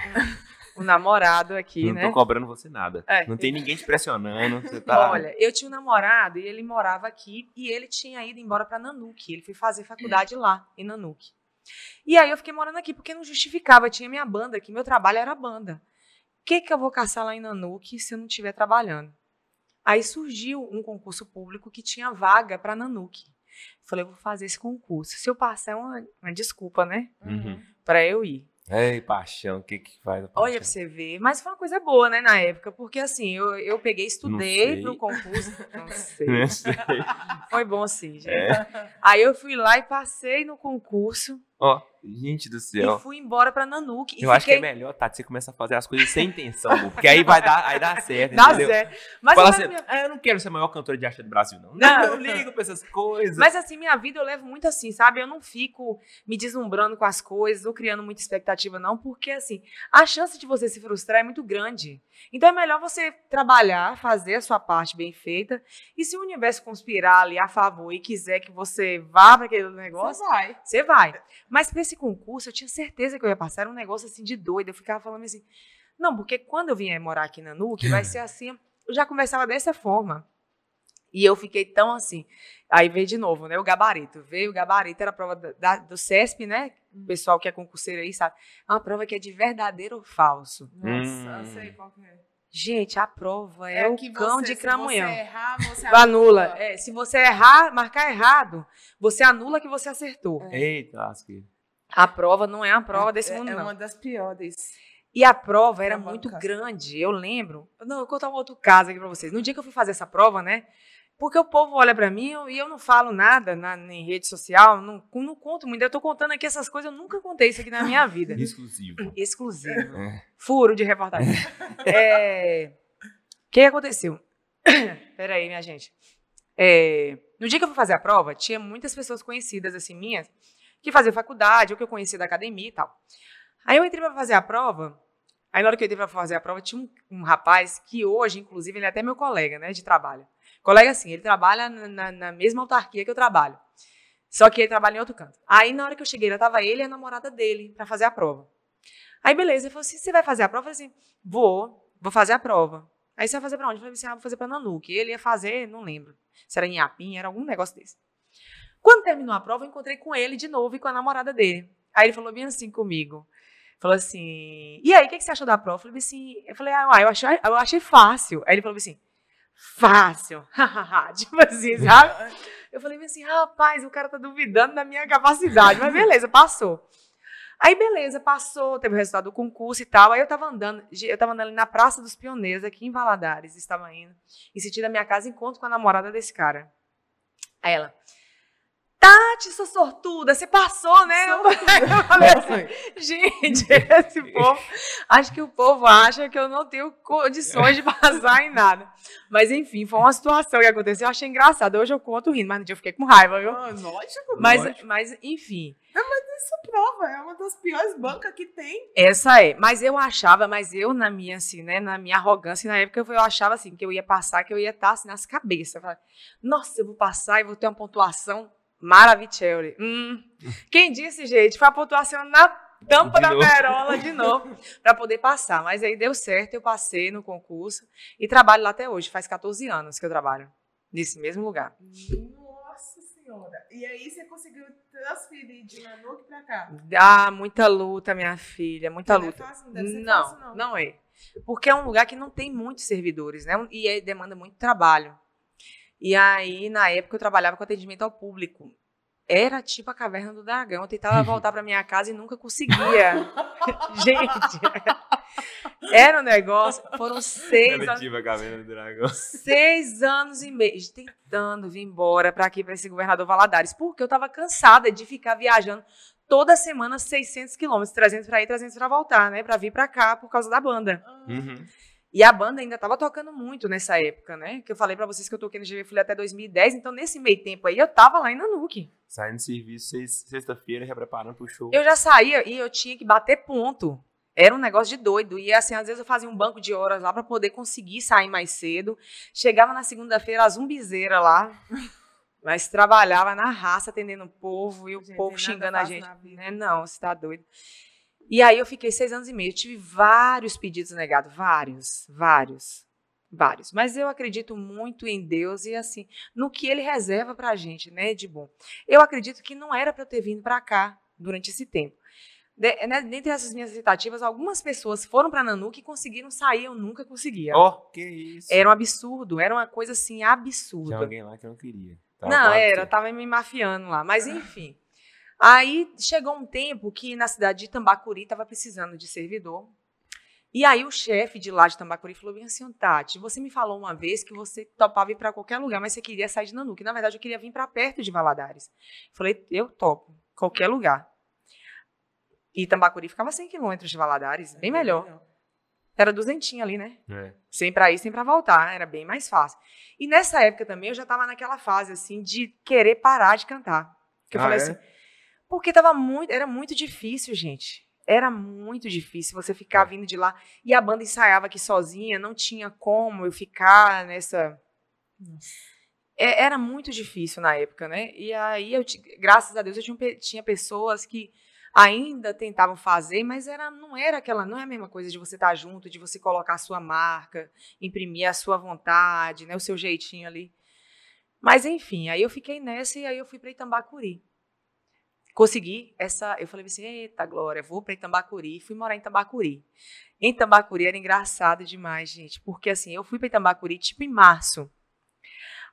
um namorado aqui, não né? tô cobrando você nada. É. Não tem ninguém te pressionando. Tá. Olha, eu tinha um namorado e ele morava aqui e ele tinha ido embora para Nanuque. Ele foi fazer faculdade lá, em Nanuque. E aí eu fiquei morando aqui porque não justificava. Tinha minha banda aqui, meu trabalho era banda. O que, que eu vou caçar lá em Nanuque se eu não estiver trabalhando? Aí surgiu um concurso público que tinha vaga para Nanuque. Falei, eu vou fazer esse concurso. Se eu passar, é uma, uma desculpa, né? Uhum. Para eu ir. Ei, paixão, o que que faz? Olha pra você ver. Mas foi uma coisa boa, né, na época. Porque assim, eu, eu peguei, estudei pro concurso. Não sei. Não sei. Foi bom sim, gente. É. Aí eu fui lá e passei no concurso Ó, gente do céu. e fui embora pra Nanuque. E Eu acho que é fiquei... melhor, Tati, você começa a fazer as coisas sem intenção, porque aí vai dar, aí dá certo, Dá entendeu? certo. Mas, Fala eu- assim, ah, eu não quero ser a maior cantora de arte do Brasil, não. Não. Não, eu ligo pra essas coisas. mas assim, minha vida eu levo muito assim, sabe? Eu não fico me deslumbrando com as coisas ou criando muita expectativa, não, porque assim, a chance de você se frustrar é muito grande. Então é melhor você trabalhar, fazer a sua parte bem feita. E se o universo conspirar ali a favor e quiser que você vá para aquele negócio, Você vai. Você vai. Mas para esse concurso, eu tinha certeza que eu ia passar. Era um negócio assim de doido. Eu ficava falando assim. Não, porque quando eu vier morar aqui na NUC, vai ser assim. Eu já conversava dessa forma. E eu fiquei tão assim. Aí veio de novo, né? O gabarito. Veio o gabarito, era a prova da- da- do CESP, né? O pessoal que é concurseiro aí sabe. É uma prova que é de verdadeiro ou falso. Nossa, Hum. eu sei qual que é. Gente, a prova é, o que cão você- de se cramunhão. você errar, você Anula. É, se você errar, marcar errado, você anula que você acertou. Eita, lasqueira. A prova não é a prova desse é, mundo, é não. uma das piores. E a prova era muito grande. Eu lembro. Não, eu vou contar um outro caso aqui pra vocês. No dia que eu fui fazer essa prova, né? Porque o povo olha pra mim e eu não falo nada na, em rede social, não, não conto muito. Eu tô contando aqui essas coisas, eu nunca contei isso aqui na minha vida. Exclusivo. Exclusivo. É. Furo de reportagem. É, O que aconteceu? Peraí, minha gente. É, No dia que eu fui fazer a prova, tinha muitas pessoas conhecidas, assim, minhas, que fazia faculdade, ou que eu conhecia da academia e tal. Aí eu entrei para fazer a prova. Aí na hora que eu entrei para fazer a prova, tinha um, um, rapaz que hoje, inclusive, ele é até meu colega, né, de trabalho. Colega assim, ele trabalha na, na mesma autarquia que eu trabalho. Só que ele trabalha em outro canto. Aí na hora que eu cheguei, já tava ele e a namorada dele para fazer a prova. Aí beleza, ele falou assim: "Você vai fazer a prova?" Eu falei assim: "Vou, vou fazer a prova". Aí você vai fazer para onde? Eu falei assim: "Ah, vou fazer para Nanuque". Ele ia fazer, não lembro. Se era em Apim, era algum negócio desse. Quando terminou a prova, eu encontrei com ele de novo e com a namorada dele. Aí ele falou bem assim comigo. Falou assim, e aí, o que, que, você achou da prova? Eu falei assim, eu falei, ah, eu achei, eu achei fácil. Aí ele falou assim, fácil. tipo assim, sabe? Eu falei assim, rapaz, o cara tá duvidando da minha capacidade. Mas beleza, passou. Aí, beleza, passou, teve o resultado do concurso e tal. Aí eu tava andando, eu tava andando ali na Praça dos Pioneiros, aqui em Valadares, estava indo. Em sentido da minha casa, encontro com a namorada desse cara. Aí ela, Tati, sua sortuda, você passou, né? Eu falei assim, gente, esse povo, acho que o povo acha que eu não tenho condições de passar em nada. Mas enfim, foi uma situação que aconteceu, eu achei engraçado. Hoje eu conto rindo, mas no dia eu fiquei com raiva, viu? Ah, lógico, mas, lógico. mas enfim. Não, mas isso prova, é uma das piores bancas que tem. Essa é, mas eu achava, mas eu na minha, assim, né, na minha arrogância, na época eu achava assim, que eu ia passar, que eu ia estar assim nas cabeças. Eu falava, Nossa, eu vou passar e vou ter uma pontuação Maravicelli. Hum. Quem disse, gente, foi a pontuação na tampa de da perola de novo para poder passar. Mas aí deu certo, eu passei no concurso e trabalho lá até hoje. Faz 14 anos que eu trabalho nesse mesmo lugar. Nossa Senhora. E aí você conseguiu transferir de Nanuque para cá? Ah, muita luta, minha filha, muita não luta. É fácil, não, deve ser não, fácil, não. não é. Porque é um lugar que não tem muitos servidores, né? E aí demanda muito trabalho. E aí, na época, eu trabalhava com atendimento ao público. Era tipo a caverna do dragão. Eu tentava voltar para minha casa e nunca conseguia. Gente, era um negócio. Foram seis anos. tipo a caverna do dragão. Seis anos e meio tentando vir embora para aqui, para esse governador Valadares, porque eu estava cansada de ficar viajando toda semana 600 quilômetros, 300 para ir, 300 para voltar, né? Para vir para cá por causa da banda. Uhum. E a banda ainda estava tocando muito nessa época, né? Que eu falei para vocês que eu toquei no GV Folha até 2010, então nesse meio tempo aí eu tava lá em Nanuque. Saindo do serviço sexta-feira, já preparando pro show. Eu já saía e eu tinha que bater ponto. Era um negócio de doido. E assim, às vezes eu fazia um banco de horas lá para poder conseguir sair mais cedo. Chegava na segunda-feira, a zumbizeira lá. Mas trabalhava na raça, atendendo o povo e o Gente, povo xingando a gente. Né? Não, você tá doido. E aí eu fiquei seis anos e meio. Tive vários pedidos negados. Vários, vários, vários. Mas eu acredito muito em Deus e assim, no que ele reserva pra gente, né, de bom. Eu acredito que não era para eu ter vindo para cá durante esse tempo. De, né, dentre essas minhas tentativas, algumas pessoas foram para Nanuque e conseguiram sair, eu nunca conseguia. Ó, que isso. Era um absurdo, era uma coisa assim Tinha absurda. alguém lá que eu não queria. Tava Não, era, pra tava me mafiando lá, mas enfim. Aí chegou um tempo que na cidade de Tambacuri tava precisando de servidor. E aí o chefe de lá de Tambacuri falou bem assim, Tati, você me falou uma vez que você topava ir para qualquer lugar, mas você queria sair de Nanuque. Na verdade, eu queria vir para perto de Valadares. Falei, eu topo, qualquer lugar. E Tambacuri ficava 100 quilômetros de Valadares, bem melhor. Era duzentinho ali, né? É. sem para ir, sem para voltar, era bem mais fácil. E nessa época também eu já estava naquela fase assim de querer parar de cantar. Que eu Ah, falei é? assim, porque tava muito, era muito difícil, gente. Era muito difícil você ficar É. vindo de lá e a banda ensaiava aqui sozinha, não tinha como eu ficar nessa É, era muito difícil na época, né? E aí eu, graças a Deus, eu tinha, tinha pessoas que ainda tentavam fazer, mas era, não era aquela, não é a mesma coisa de você estar junto, de você colocar a sua marca, imprimir a sua vontade, né, o seu jeitinho ali. Mas enfim, aí eu fiquei nessa e aí eu fui para Itambacuri. Consegui essa, eu falei assim, eita Glória, vou para Itambacuri, fui morar em Itambacuri. Em Itambacuri era engraçado demais, gente, porque assim, eu fui para Itambacuri tipo em março.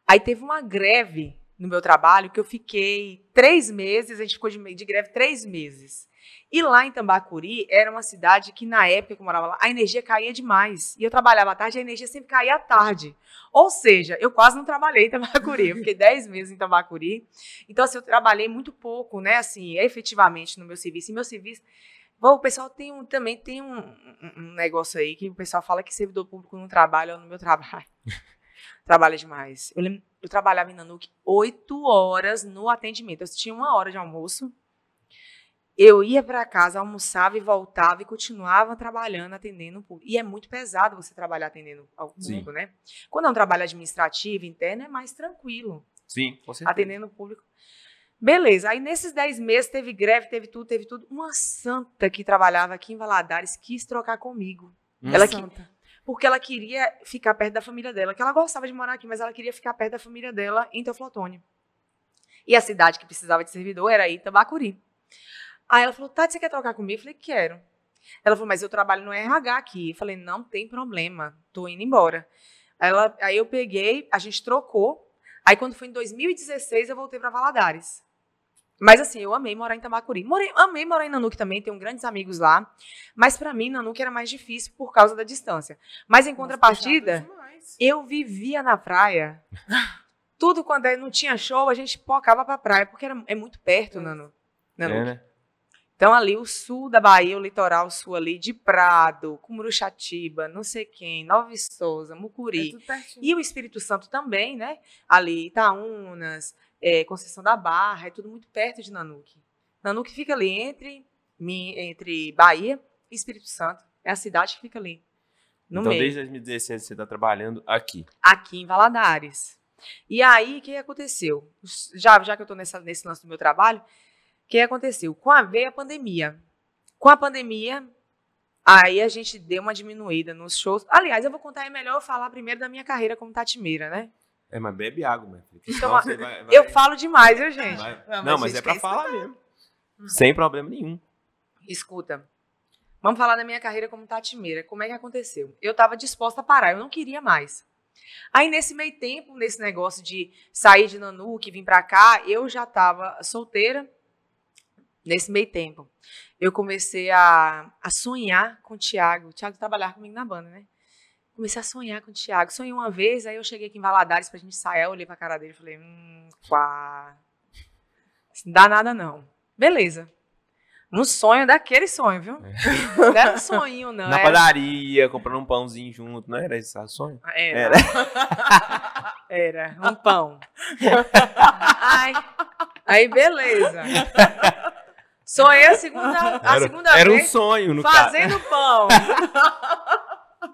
Aí teve uma greve no meu trabalho que eu fiquei três meses, a gente ficou de, de greve três meses. E lá em Tambacuri era uma cidade que, na época que eu morava lá, a energia caía demais. E eu trabalhava à tarde a energia sempre caía à tarde. Ou seja, eu quase não trabalhei em Tambacuri. Eu fiquei dez meses em Tambacuri. Então, assim, eu trabalhei muito pouco, né, assim, efetivamente no meu serviço. E meu serviço. Bom, o pessoal tem um, também tem um- um negócio aí que o pessoal fala que servidor público não trabalha no meu trabalho. Trabalha demais. Eu, lembro, eu trabalhava em Nanuque oito horas no atendimento. Eu tinha uma hora de almoço eu ia para casa, almoçava e voltava e continuava trabalhando, atendendo o público. E é muito pesado você trabalhar atendendo ao público, né? Quando é um trabalho administrativo, interno, é mais tranquilo. Sim, com certeza. Atendendo o público. Beleza, aí nesses 10 meses teve greve, teve tudo, teve tudo. Uma santa que trabalhava aqui em Valadares quis trocar comigo. Hum. Ela que, porque ela queria ficar perto da família dela, que ela gostava de morar aqui, mas ela queria ficar perto da família dela em Teoflotone. E a cidade que precisava de servidor era Itabacuri. Aí ela falou, Tati, você quer trocar comigo? Eu falei, quero. Ela falou, mas eu trabalho no RH aqui. Eu falei, não tem problema, tô indo embora. Ela, aí eu peguei, a gente trocou. Aí quando foi em 2016, eu voltei para Valadares. Mas assim, eu amei morar em Tambacuri. Morei, amei morar em Nanuque também, tenho grandes amigos lá. Mas para mim, Nanuque era mais difícil por causa da distância. Mas em contrapartida, eu vivia na praia. Tudo quando é, não tinha show, a gente pocava pra praia, porque era, é muito perto, Nanu. Nanuque. É, né? Então, ali, o sul da Bahia, o litoral sul ali, de Prado, Cumuruxatiba, não sei quem, Nova Souza, Mucuri. É e o Espírito Santo também, né? Ali, Itaúnas, é, Conceição da Barra, é tudo muito perto de Nanuque. Nanuque fica ali entre, entre Bahia e Espírito Santo. É a cidade que fica ali. No então, meio. desde 2016 você está trabalhando aqui. Aqui em Valadares. E aí, o que aconteceu? Já, já que eu estou nesse lance do meu trabalho, que aconteceu? Com a veio a pandemia. Com a pandemia, aí a gente deu uma diminuída nos shows. Aliás, eu vou contar, é melhor eu falar primeiro da minha carreira como tatimeira, né? É, mas bebe água, meu filho. Então, vai, vai... Eu falo demais, viu, gente? Vai... Não, não, mas, mas é pra falar mesmo. Hum. Sem problema nenhum. Escuta. Vamos falar da minha carreira como tatimeira. Como é que aconteceu? Eu estava disposta a parar, eu não queria mais. Aí, nesse meio tempo, nesse negócio de sair de Nanuque, vir para cá, eu já estava solteira, Nesse meio tempo, eu comecei a, a sonhar com o Tiago. O Tiago trabalhava comigo na banda, né? Comecei a sonhar com o Tiago. Sonhei uma vez, aí eu cheguei aqui em Valadares pra gente sair, eu olhei pra cara dele e falei, hum, quá. Não dá nada não. Beleza. Um sonho daquele sonho, viu? É. Não era um sonho, não. Na era... padaria, comprando um pãozinho junto, não era esse sonho? Era. Era, era um pão. Ai, aí, beleza. Sonhei a segunda, a era, segunda era vez. um sonho, no Fazendo pão.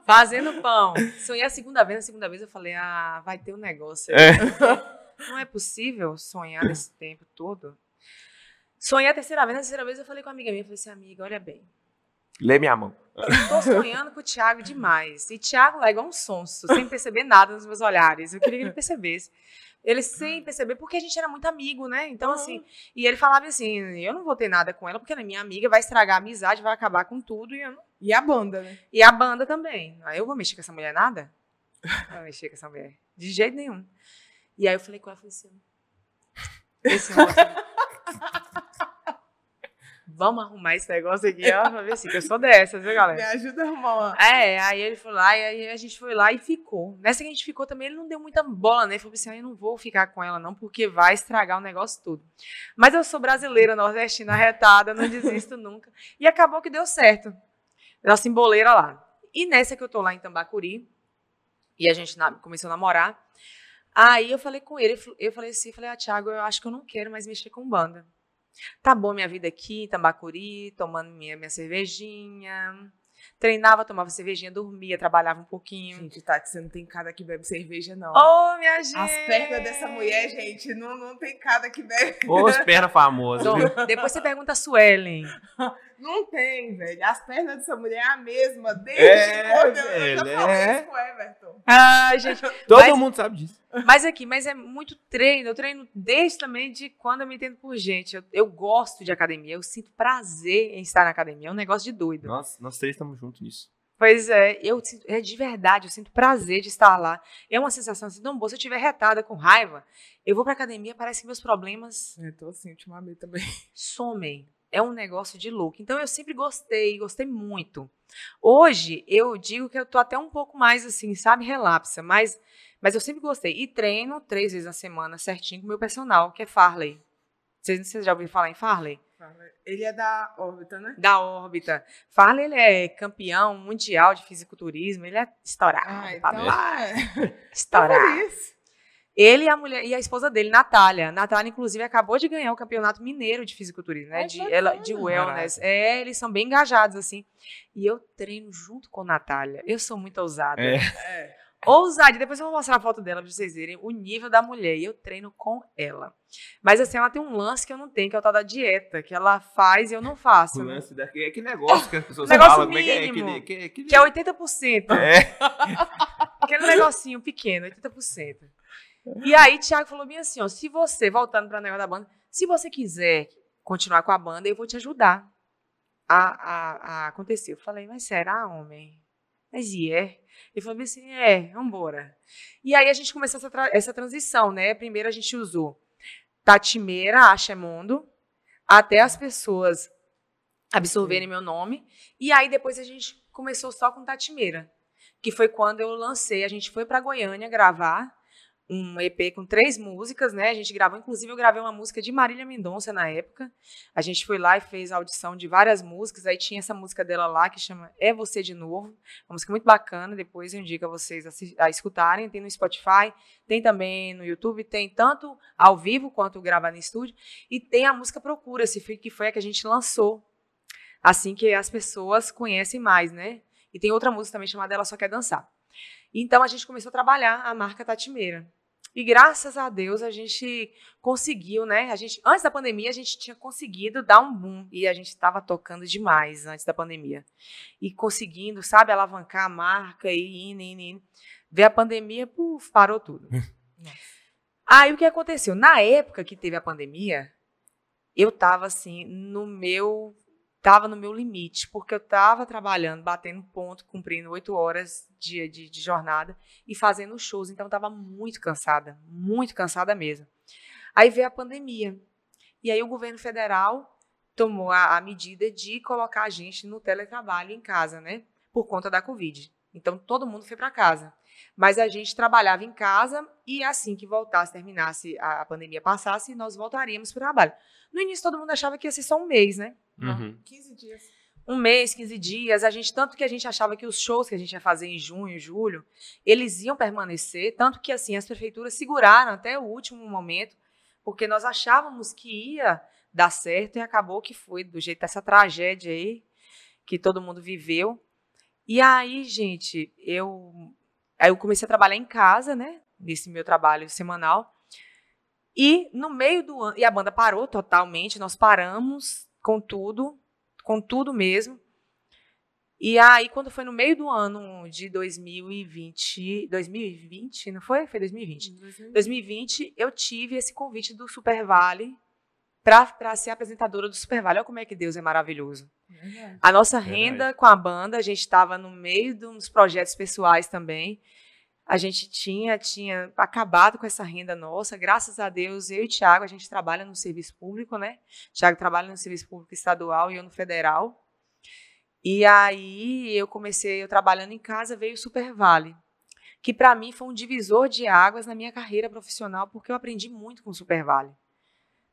Fazendo pão. Sonhei a segunda vez, a segunda vez eu falei, ah, vai ter um negócio aí. É. Não é possível sonhar nesse tempo todo. Sonhei a terceira vez, a terceira vez eu falei com uma amiga minha, eu falei assim, amiga, olha bem. Lê minha mão. Tô sonhando com o Thiago demais. E Thiago lá é igual um sonso, sem perceber nada nos meus olhares. Eu queria que ele percebesse. Ele sem perceber, porque a gente era muito amigo, né? Então, uhum. assim, e ele falava assim: eu não vou ter nada com ela, porque ela é minha amiga, vai estragar a amizade, vai acabar com tudo. E, não... e a banda, né? E a banda também. Aí eu vou mexer com essa mulher nada? Não vou mexer com essa mulher. De jeito nenhum. E aí eu falei com ela, falei assim: esse vamos arrumar esse negócio aqui, ó, pra ver assim, que eu sou dessas, viu, galera? Me ajuda a arrumar. É, aí ele foi lá, e aí a gente foi lá e ficou. Nessa que a gente ficou também, ele não deu muita bola, né? Ele falou assim, ah, eu não vou ficar com ela não, porque vai estragar o negócio tudo. Mas eu sou brasileira, nordestina, retada, não desisto nunca. E acabou que deu certo. Nossa emboleira lá. E nessa que eu tô lá em Tambacuri, e a gente começou a namorar, aí eu falei com ele, eu falei assim, falei, ah, Thiago, eu acho que eu não quero mais mexer com banda. Tá bom minha vida aqui, em Tambacuri, tomando minha, minha cervejinha. Treinava, tomava cervejinha, dormia, trabalhava um pouquinho. Gente, Tati, você não tem cada que bebe cerveja, não. Ô, oh, minha gente! As pernas dessa mulher, gente, não, não tem cada que bebe. Ô, as pernas famosas, viu? Depois você pergunta a Suelen. Não tem, velho. As pernas dessa mulher é a mesma desde é, quando eu já falei é. isso com o Everton. Ai, gente. Todo mas, mundo sabe disso. Mas aqui, mas é muito treino. Eu treino desde também de quando eu me entendo por gente. Eu, eu gosto de academia. Eu sinto prazer em estar na academia. É um negócio de doido. Nós, nós três estamos juntos nisso. Pois é, eu sinto, é de verdade, eu sinto prazer de estar lá. É uma sensação assim, tão boa. Se eu estiver retada, com raiva, eu vou pra academia, parece que meus problemas. Eu tô assim, ultimamente também. Somem é um negócio de louco. Então eu sempre gostei, gostei muito. Hoje eu digo que eu tô até um pouco mais assim, sabe, relapsa, mas mas eu sempre gostei. E treino três vezes na semana certinho com o meu personal, que é Farley. Vocês, vocês já ouviram falar em Farley? Ele é da órbita, né? Da órbita. Farley, ele é campeão mundial de fisiculturismo, ele é estourado. Ah, então é. Estourado. É Ele e a mulher e a esposa dele, Natália. Natália, inclusive, acabou de ganhar o campeonato mineiro de fisiculturismo, né? Ai, de, ela, de wellness. É, eles são bem engajados, assim. E eu treino junto com Natália. Eu sou muito ousada. É. É. Ousada. Depois eu vou mostrar a foto dela pra vocês verem o nível da mulher. E eu treino com ela. Mas assim, ela tem um lance que eu não tenho, que é o tal da dieta, que ela faz e eu não faço. O né? lance daqui é aquele negócio que as pessoas Negócio falam. como é que é? mínimo. Aquele, aquele, aquele- Que é 80%. É. Aquele negocinho pequeno, 80%. E aí, Thiago falou bem assim: ó, se você, voltando para o negócio da banda, se você quiser continuar com a banda, eu vou te ajudar a, a, a acontecer. Eu falei, mas será, homem? Mas e é? Ele falou assim: é, vambora. E aí a gente começou essa, tra- essa transição, né? Primeiro a gente usou Tatimeira, Achemondo, até as pessoas absorverem meu nome. E aí depois a gente começou só com Tatimeira que foi quando eu lancei. A gente foi para Goiânia gravar um EP com três músicas, né? A gente gravou, inclusive eu gravei uma música de Marília Mendonça na época. A gente foi lá e fez a audição de várias músicas. Aí tinha essa música dela lá que chama É Você de Novo, uma música muito bacana. Depois eu indico a vocês assi- a escutarem. Tem no Spotify, tem também no YouTube, tem tanto ao vivo quanto gravado em estúdio. E tem a música Procura-se, foi- que foi a que a gente lançou. Assim que as pessoas conhecem mais, né? E tem outra música também chamada Ela Só Quer Dançar. Então a gente começou a trabalhar a marca Tatimeira. E graças a Deus a gente conseguiu, né? A gente, antes da pandemia a gente tinha conseguido dar um boom e a gente estava tocando demais antes da pandemia. E conseguindo, sabe, alavancar a marca e indo, indo, indo. Veio a pandemia, puf, parou tudo. Aí o que aconteceu? Na época que teve a pandemia, eu tava assim, no meu tava no meu limite, porque eu tava trabalhando, batendo ponto, cumprindo oito horas de, de, de jornada e fazendo shows, então eu tava muito cansada, muito cansada mesmo. Aí veio a pandemia, e aí o governo federal tomou a, a medida de colocar a gente no teletrabalho em casa, né, por conta da Covid. Então todo mundo foi para casa. Mas a gente trabalhava em casa e assim que voltasse, terminasse, a pandemia passasse, nós voltaríamos para o trabalho. No início todo mundo achava que ia ser só um mês, né? Uhum. 15 dias. um mês, 15 dias, a gente tanto que a gente achava que os shows que a gente ia fazer em junho, julho, eles iam permanecer, tanto que assim as prefeituras seguraram até o último momento, porque nós achávamos que ia dar certo e acabou que foi do jeito dessa tragédia aí que todo mundo viveu. E aí, gente, eu aí eu comecei a trabalhar em casa, né, nesse meu trabalho semanal. E no meio do ano, e a banda parou totalmente, nós paramos com tudo, com tudo mesmo. E aí, quando foi no meio do ano de 2020, 2020, não foi? Foi 2020. 2020, eu tive esse convite do Super Vale para ser apresentadora do Super Vale. Olha como é que Deus é maravilhoso. Verdade. A nossa renda com a banda, a gente estava no meio de uns projetos pessoais também. A gente tinha, tinha acabado com essa renda nossa. Graças a Deus, eu e o Thiago, a gente trabalha no serviço público, né? O Thiago trabalha no serviço público estadual e eu no federal. E aí eu comecei, eu trabalhando em casa, veio o Super Vale, que para mim foi um divisor de águas na minha carreira profissional, porque eu aprendi muito com o Super Vale.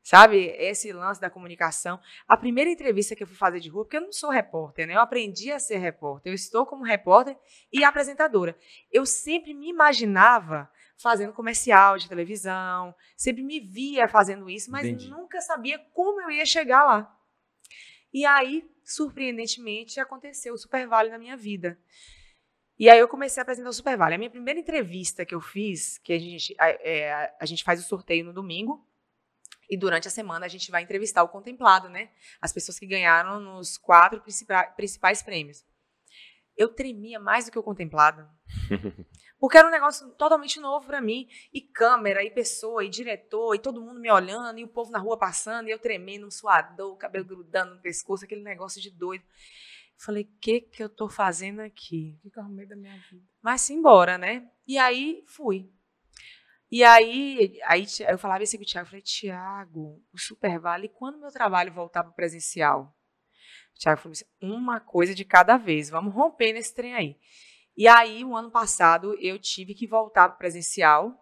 Sabe, esse lance da comunicação. A primeira entrevista que eu fui fazer de rua, porque eu não sou repórter, né? Eu aprendi a ser repórter. Eu estou como repórter e apresentadora. Eu sempre me imaginava fazendo comercial de televisão, sempre me via fazendo isso, mas Entendi. nunca sabia como eu ia chegar lá. E aí, surpreendentemente, aconteceu o Super Vale na minha vida. E aí eu comecei a apresentar o Super Vale. A minha primeira entrevista que eu fiz, que a gente, a, é, a gente faz o sorteio no domingo, e durante a semana a gente vai entrevistar o contemplado, né? As pessoas que ganharam nos quatro principais, prêmios. Eu tremia mais do que o contemplado. Porque era um negócio totalmente novo para mim. E câmera, e pessoa, e diretor, e todo mundo me olhando, e o povo na rua passando, e eu tremendo, um suador, o cabelo grudando no pescoço, aquele negócio de doido. Falei, o que que eu tô fazendo aqui? O que que eu arrumei da minha vida? Mas simbora, né? E aí fui. E aí, aí eu falava assim com o Thiago, eu falei, Thiago, o Super Vale, quando meu trabalho voltar para o presencial? O Thiago falou assim, uma coisa de cada vez, vamos romper nesse trem aí. E aí, o ano passado, eu tive que voltar para o presencial,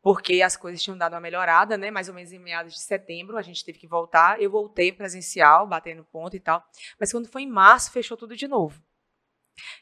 porque as coisas tinham dado uma melhorada, né? Mais ou menos em meados de setembro, a gente teve que voltar. Eu voltei presencial, batendo ponto e tal. Mas quando foi em março, fechou tudo de novo.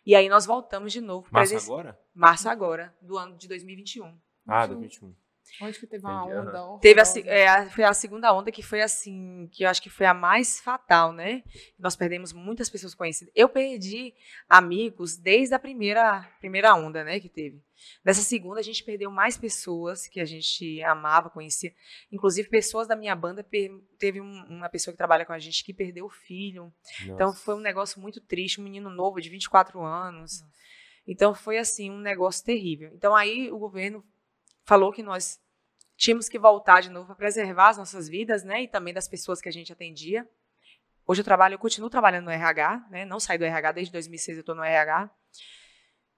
E aí nós voltamos de novo Massa presencial. agora? Março agora, do ano de 2021. Ah, 2021. Onde que teve uma Entendi, onda? horrorosa? Teve a, se- é, a- foi a segunda onda que foi assim, que eu acho que foi a mais fatal, né? Nós perdemos muitas pessoas conhecidas. Eu perdi amigos desde a primeira, primeira onda, né, que teve. Nessa segunda, a gente perdeu mais pessoas que a gente amava, conhecia. Inclusive, pessoas da minha banda, per- teve um- uma pessoa que trabalha com a gente que perdeu o filho. Então, Nossa. foi um negócio muito triste, um menino novo, de 24 anos. Então, foi assim, um negócio terrível. Então, aí o governo falou que nós tínhamos que voltar de novo para preservar as nossas vidas, né? E também das pessoas que a gente atendia. Hoje eu trabalho, eu continuo trabalhando no RH, né? Não saí do RH, desde 2006 eu estou no RH.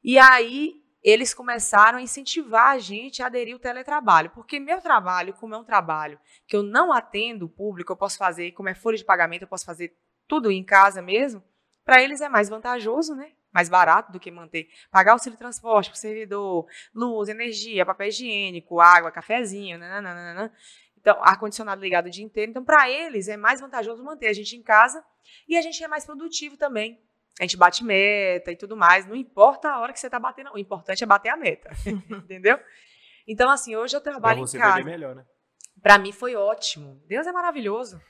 E aí eles começaram a incentivar a gente a aderir ao teletrabalho, porque meu trabalho, como é um trabalho que eu não atendo o público, eu posso fazer, como é folha de pagamento, eu posso fazer tudo em casa mesmo, para eles é mais vantajoso, né? Mais barato do que manter, pagar auxílio de transporte para o servidor, luz, energia, papel higiênico, água, cafezinho, nananana. Então, ar-condicionado ligado o dia inteiro. Então, para eles é mais vantajoso manter a gente em casa e a gente é mais produtivo também. A gente bate meta e tudo mais. Não importa a hora que você está batendo, o importante é bater a meta. entendeu? Então, assim, hoje eu Pra trabalho você em casa. melhor, né? Para mim foi ótimo. Deus é maravilhoso.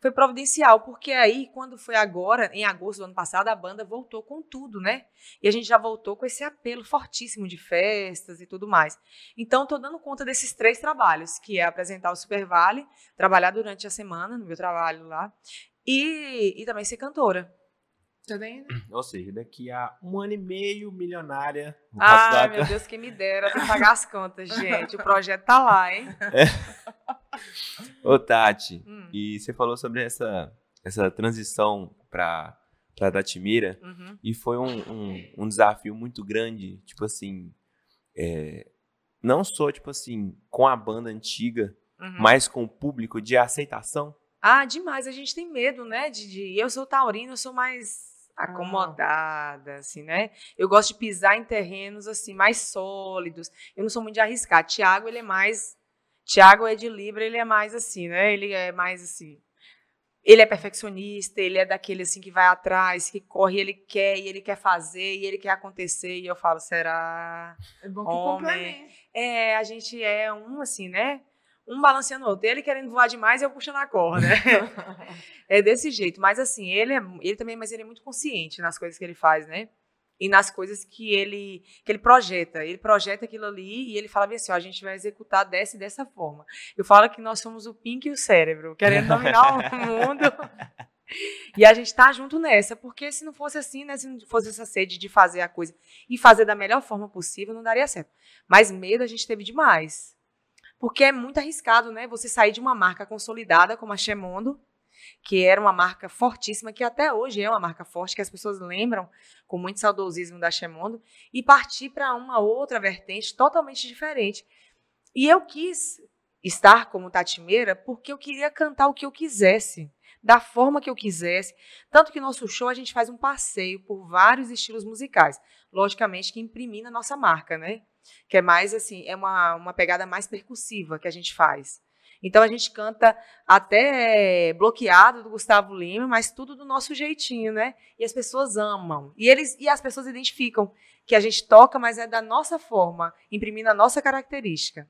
Foi providencial, porque aí, quando foi agora, em agosto do ano passado, a banda voltou com tudo, né? E a gente já voltou com esse apelo fortíssimo de festas e tudo mais. Então, estou dando conta desses três trabalhos, que é apresentar o Super Vale, trabalhar durante a semana, no meu trabalho lá, e, e também ser cantora. Tá vendo? Ou seja, daqui a um ano e meio, milionária. Ai, meu Deus, quem me dera pra pagar as contas, gente. O projeto tá lá, hein? Ô, Tati, Hum, e você falou sobre essa, essa transição pra, pra Datimira, uhum. e foi um, um, um desafio muito grande, tipo assim, é, não só, tipo assim, com a banda antiga, Uhum. mas com o público de aceitação. Ah, demais. A gente tem medo, né? De, de- Eu sou taurina, eu sou mais acomodada, assim, né? Eu gosto de pisar em terrenos, assim, mais sólidos. Eu não sou muito de arriscar. Tiago, ele é mais... Tiago é de Libra, ele é mais assim, né? Ele é mais assim... Ele é perfeccionista, ele é daquele, assim, que vai atrás, que corre, ele quer, e ele quer fazer, e ele quer acontecer. E eu falo, será... É bom que Homem. É, a gente é um, assim, né? Um balanceando o outro. Ele querendo voar demais e eu puxando a corda, né? é desse jeito. Mas, assim, ele, é, ele também, mas ele é muito consciente nas coisas que ele faz, né? E nas coisas que ele, que ele projeta. Ele projeta aquilo ali e ele fala bem assim, ó, a gente vai executar dessa e dessa forma. Eu falo que nós somos o Pink e o cérebro, querendo dominar o mundo. E a gente tá junto nessa, porque se não fosse assim, né, se não fosse essa sede de fazer a coisa e fazer da melhor forma possível, não daria certo. Mas medo a gente teve demais. Porque é muito arriscado, né? Você sair de uma marca consolidada como a Chemondo, que era uma marca fortíssima, que até hoje é uma marca forte, que as pessoas lembram com muito saudosismo da Chemondo, e partir para uma outra vertente totalmente diferente. E eu quis estar como Tatimeira porque eu queria cantar o que eu quisesse, da forma que eu quisesse. Tanto que nosso show a gente faz um passeio por vários estilos musicais. Logicamente que imprimir na nossa marca, né? que é mais assim, é uma, uma pegada mais percussiva que a gente faz. Então a gente canta até bloqueado do Gustavo Lima, mas tudo do nosso jeitinho, né? E as pessoas amam. E eles e as pessoas identificam que a gente toca, mas é da nossa forma, imprimindo a nossa característica.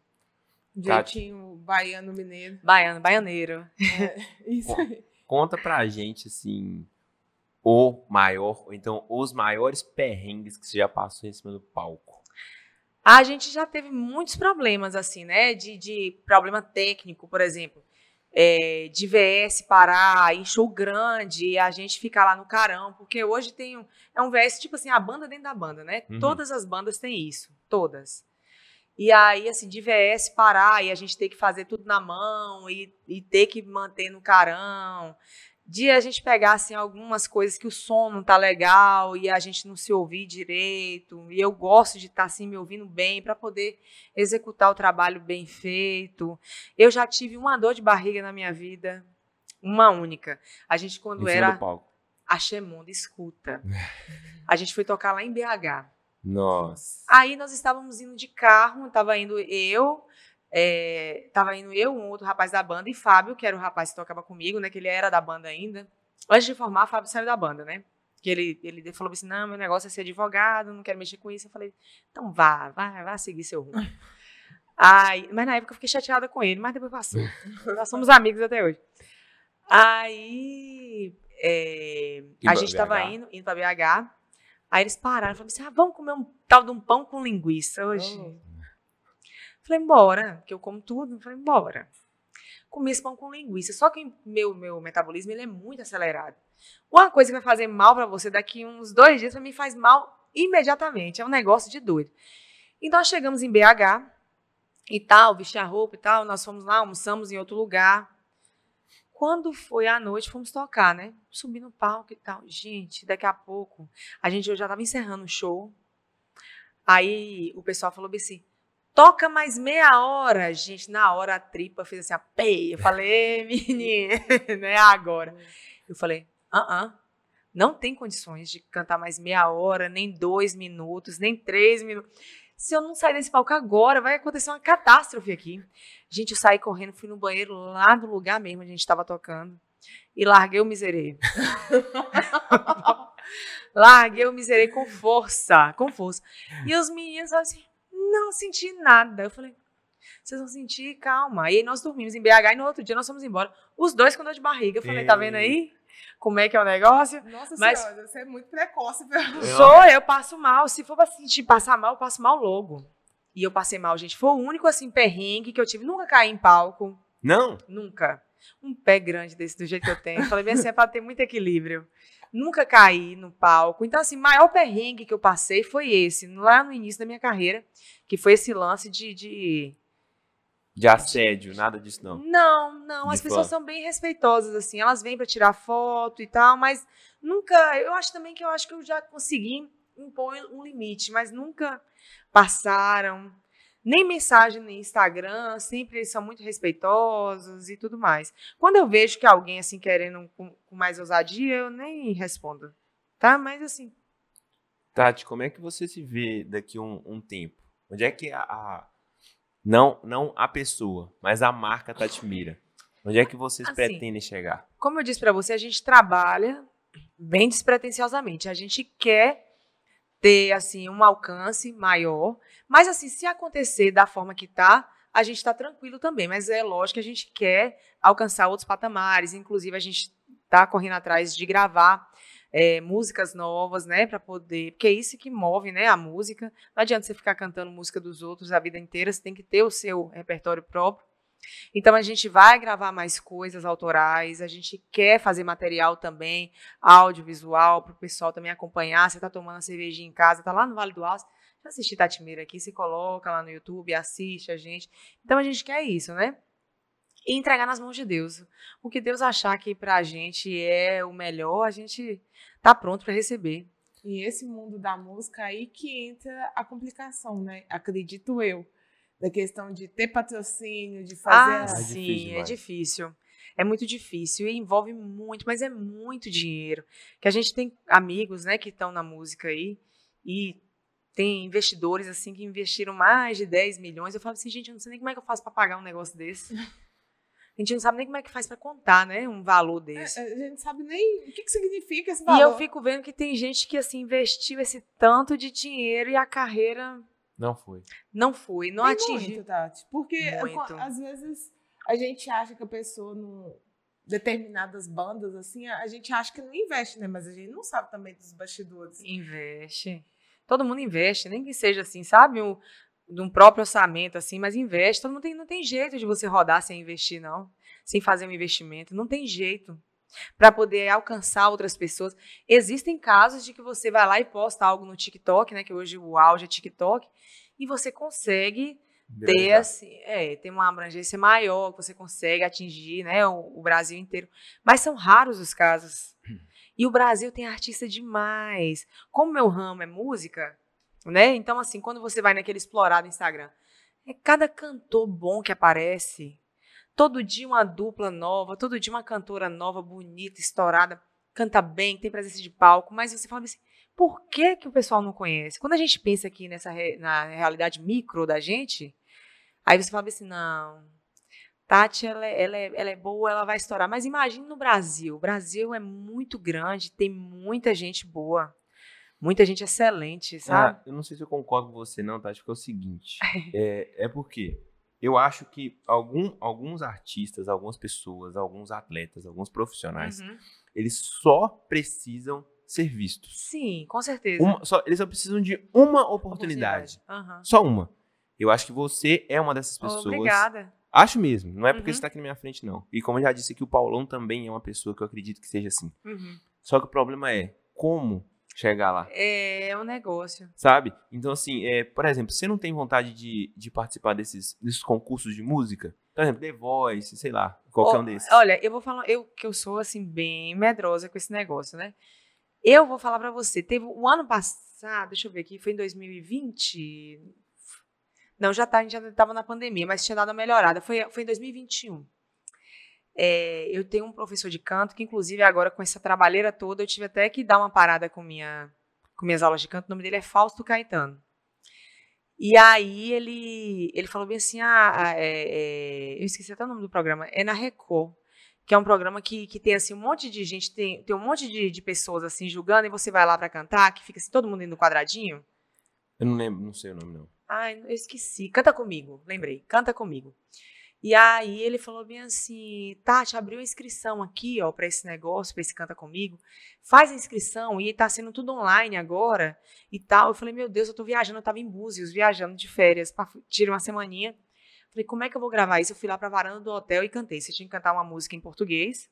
Jeitinho baiano mineiro. Baiano, baianeiro. Isso aí. Conta pra gente, assim, o maior, ou então os maiores perrengues que você já passou em cima do palco. A gente já teve muitos problemas, assim, né? De, de problema técnico, por exemplo. É, de VS parar show grande e a gente ficar lá no carão, porque hoje tem um, é um VS, tipo assim, a banda dentro da banda, né? Uhum. Todas as bandas têm isso, todas. E aí, assim, de VS parar e a gente ter que fazer tudo na mão e, e ter que manter no carão. De a gente pegar, assim, algumas coisas que o som não tá legal e a gente não se ouvir direito. E eu gosto de estar, assim, me ouvindo bem para poder executar o trabalho bem feito. Eu já tive uma dor de barriga na minha vida, uma única. A gente, Em quando cima era a Chemonda Escuta, a gente foi tocar lá em BH. Nossa. Aí nós estávamos indo de carro, estava indo eu, é, tava indo eu, um outro rapaz da banda, e Fábio, que era o rapaz que tocava comigo, né? Que ele era da banda ainda. Antes de formar, Fábio saiu da banda, né? Que ele, ele falou assim: não, meu negócio é ser advogado, não quero mexer com isso. Eu falei, então vá, vá, vá seguir seu rumo. Aí, mas na época eu fiquei chateada com ele, mas depois passou. Nós somos amigos até hoje. Aí é, a gente tava BH? indo, indo pra BH. Aí eles pararam e falaram assim: ah, vamos comer um tal de um pão com linguiça hoje. Oh. Falei, bora, que eu como tudo. Falei, bora. Comi esse pão com linguiça. Só que meu, meu metabolismo ele é muito acelerado. Uma coisa que vai fazer mal pra você daqui uns dois dias, pra mim faz mal imediatamente. É um negócio de doido. Então, nós chegamos em BH e tal, vestir a roupa e tal. Nós fomos lá, almoçamos em outro lugar. Quando foi à noite, fomos tocar, né? Subi no palco e tal. Gente, daqui a pouco, a gente já tava encerrando o show. Aí o pessoal falou assim: toca mais meia hora. Gente, na hora a tripa fez assim, a pei. Eu falei, menina, é agora. Eu falei, ah, não tem condições de cantar mais meia hora, nem dois minutos, nem três minutos. Se eu não sair desse palco agora, vai acontecer uma catástrofe aqui. Gente, eu saí correndo, fui no banheiro lá do lugar mesmo onde a gente estava tocando e larguei o miserê. larguei o miserê com força, com força. E os meninos assim, não senti nada. Eu falei, vocês vão sentir, calma. E aí nós dormimos em BH e no outro dia nós fomos embora. Os dois com dor de barriga. Eu falei, tá vendo aí? Como é que é o negócio? Nossa Mas- senhora, você é muito precoce. pra- Sou, eu passo mal. Se for pra sentir passar mal, eu passo mal logo. E eu passei mal, gente. Foi o único, assim, perrengue que eu tive. Nunca caí em palco. Não? Nunca. Um pé grande desse, do jeito que eu tenho. Falei bem assim, é pra ter muito equilíbrio. Nunca caí no palco. Então, assim, maior perrengue que eu passei foi esse, lá no início da minha carreira, que foi esse lance de. de... De assédio, nada disso não. Não, não. De As pessoas fã. são bem respeitosas, assim. Elas vêm pra tirar foto e tal, mas nunca. Eu acho também que eu acho que eu já consegui impor um limite, mas nunca passaram. Nem mensagem no Instagram, sempre eles são muito respeitosos e tudo mais. Quando eu vejo que alguém assim querendo com, mais ousadia, eu nem respondo. Tá? Mas assim, Tati, como é que você se vê daqui um, um tempo? Onde é que a, a- não não a pessoa, mas a marca Tati Mira? Onde é que vocês Assim, pretendem chegar? como eu disse pra você, a gente trabalha bem despretensiosamente. A gente quer ter assim um alcance maior, mas assim, se acontecer da forma que tá, a gente tá tranquilo também, mas é lógico que a gente quer alcançar outros patamares, inclusive a gente tá correndo atrás de gravar é, músicas novas, né, para poder, porque é isso que move, né, a música. Não adianta você ficar cantando música dos outros a vida inteira, você tem que ter o seu repertório próprio. Então a gente vai gravar mais coisas autorais, a gente quer fazer material também, audiovisual, para o pessoal também acompanhar. Você está tomando uma cervejinha em casa, tá lá no Vale do Aço, já assisti Tatimeira aqui, se coloca lá no YouTube, assiste a gente. Então a gente quer isso, né? E entregar nas mãos de Deus. O que Deus achar que pra gente é o melhor, a gente tá pronto para receber. E esse mundo da música aí que entra a complicação, né? Acredito eu. Da questão de ter patrocínio, de fazer. Ah, a- difícil sim, é demais. difícil. É muito difícil e envolve muito, mas é muito dinheiro. Que a gente tem amigos, né, que estão na música aí e tem investidores assim que investiram mais de 10 milhões. Eu falo assim, gente, eu não sei nem como é que eu faço para pagar um negócio desse. A gente não sabe nem como é que faz para contar, né, um valor É, desse. a gente não sabe nem o que, que significa esse E valor. eu fico vendo que tem gente que assim investiu esse tanto de dinheiro e a carreira Não foi. não foi, não Tem atingiu. muito, Tati. Porque Muito. co- às vezes a gente acha que a pessoa não. Determinadas bandas, assim, a gente acha que não investe, né? Mas a gente não sabe também dos bastidores. Investe. Todo mundo investe, nem que seja assim, sabe? Um, de um próprio orçamento, assim, mas investe. Todo mundo tem, não tem jeito de você rodar sem investir, não. Sem fazer um investimento. Não tem jeito. Para poder alcançar outras pessoas. Existem casos de que você vai lá e posta algo no TikTok, né? Que hoje o auge é TikTok, e você consegue ter assim, é, tem uma abrangência maior, que você consegue atingir, né, o, o Brasil inteiro. Mas são raros os casos. E o Brasil tem artista demais. Como meu ramo é música, né? Então assim, quando você vai naquele explorado Instagram, é cada cantor bom que aparece. Todo dia uma dupla nova, todo dia uma cantora nova, bonita, estourada, canta bem, tem presença de palco, mas você fala assim, por que, que o pessoal não conhece? Quando a gente pensa aqui nessa na realidade micro da gente, aí você fala assim, não, Tati, ela é, ela, é, ela é boa, ela vai estourar. Mas imagine no Brasil. O Brasil é muito grande, tem muita gente boa. Muita gente excelente, sabe? Ah, eu não sei se eu concordo com você, não, Tati, porque é o seguinte. é, é porque eu acho que algum, alguns artistas, algumas pessoas, alguns atletas, alguns profissionais, Uhum. eles só precisam ser vistos. Sim, com certeza. Uma- só- eles só precisam de uma oportunidade. Aham. Só uma. Eu acho que você é uma dessas pessoas. Obrigada. Acho mesmo. Não é porque Uhum. você tá aqui na minha frente, não. E como eu já disse aqui, o Paulão também é uma pessoa que eu acredito que seja assim. Uhum. Só que o problema é como chegar lá, É um negócio. sabe? Então, assim, é, por exemplo, você não tem vontade de, de participar desses, desses concursos de música? Por exemplo, The Voice, sei lá, qualquer Ó, um desses. Olha, eu vou falar, eu que eu sou assim bem medrosa com esse negócio, né? Eu vou falar pra você, teve o ano passado, deixa eu ver aqui, foi em 2020. Não, já tá, a gente já tava na pandemia, mas tinha dado uma melhorada. Foi, foi em 2021. É, eu tenho um professor de canto que, inclusive, agora com essa trabalheira toda, eu tive até que dar uma parada com, minha, com minhas aulas de canto. O nome dele é Fausto Caetano. E aí ele, ele falou bem assim, ah, ah, é, é, eu esqueci até o nome do programa, é na Record, que é um programa que, que tem assim um monte de gente, tem, tem um monte de, de pessoas assim julgando e você vai lá pra cantar, que fica assim todo mundo indo no quadradinho. Eu não lembro, não sei o nome, não. Ai, eu esqueci. Canta comigo, lembrei. Canta comigo. E aí ele falou bem assim, Tati, abriu a inscrição aqui, ó, para esse negócio, para esse Canta Comigo. Faz a inscrição e tá sendo tudo online agora e tal. Eu falei, meu Deus, eu tô viajando, eu tava em Búzios, viajando de férias, pra, tirei uma semaninha. Falei, como é que eu vou gravar isso? Eu fui lá pra varanda do hotel e cantei. Você tinha que cantar uma música em português,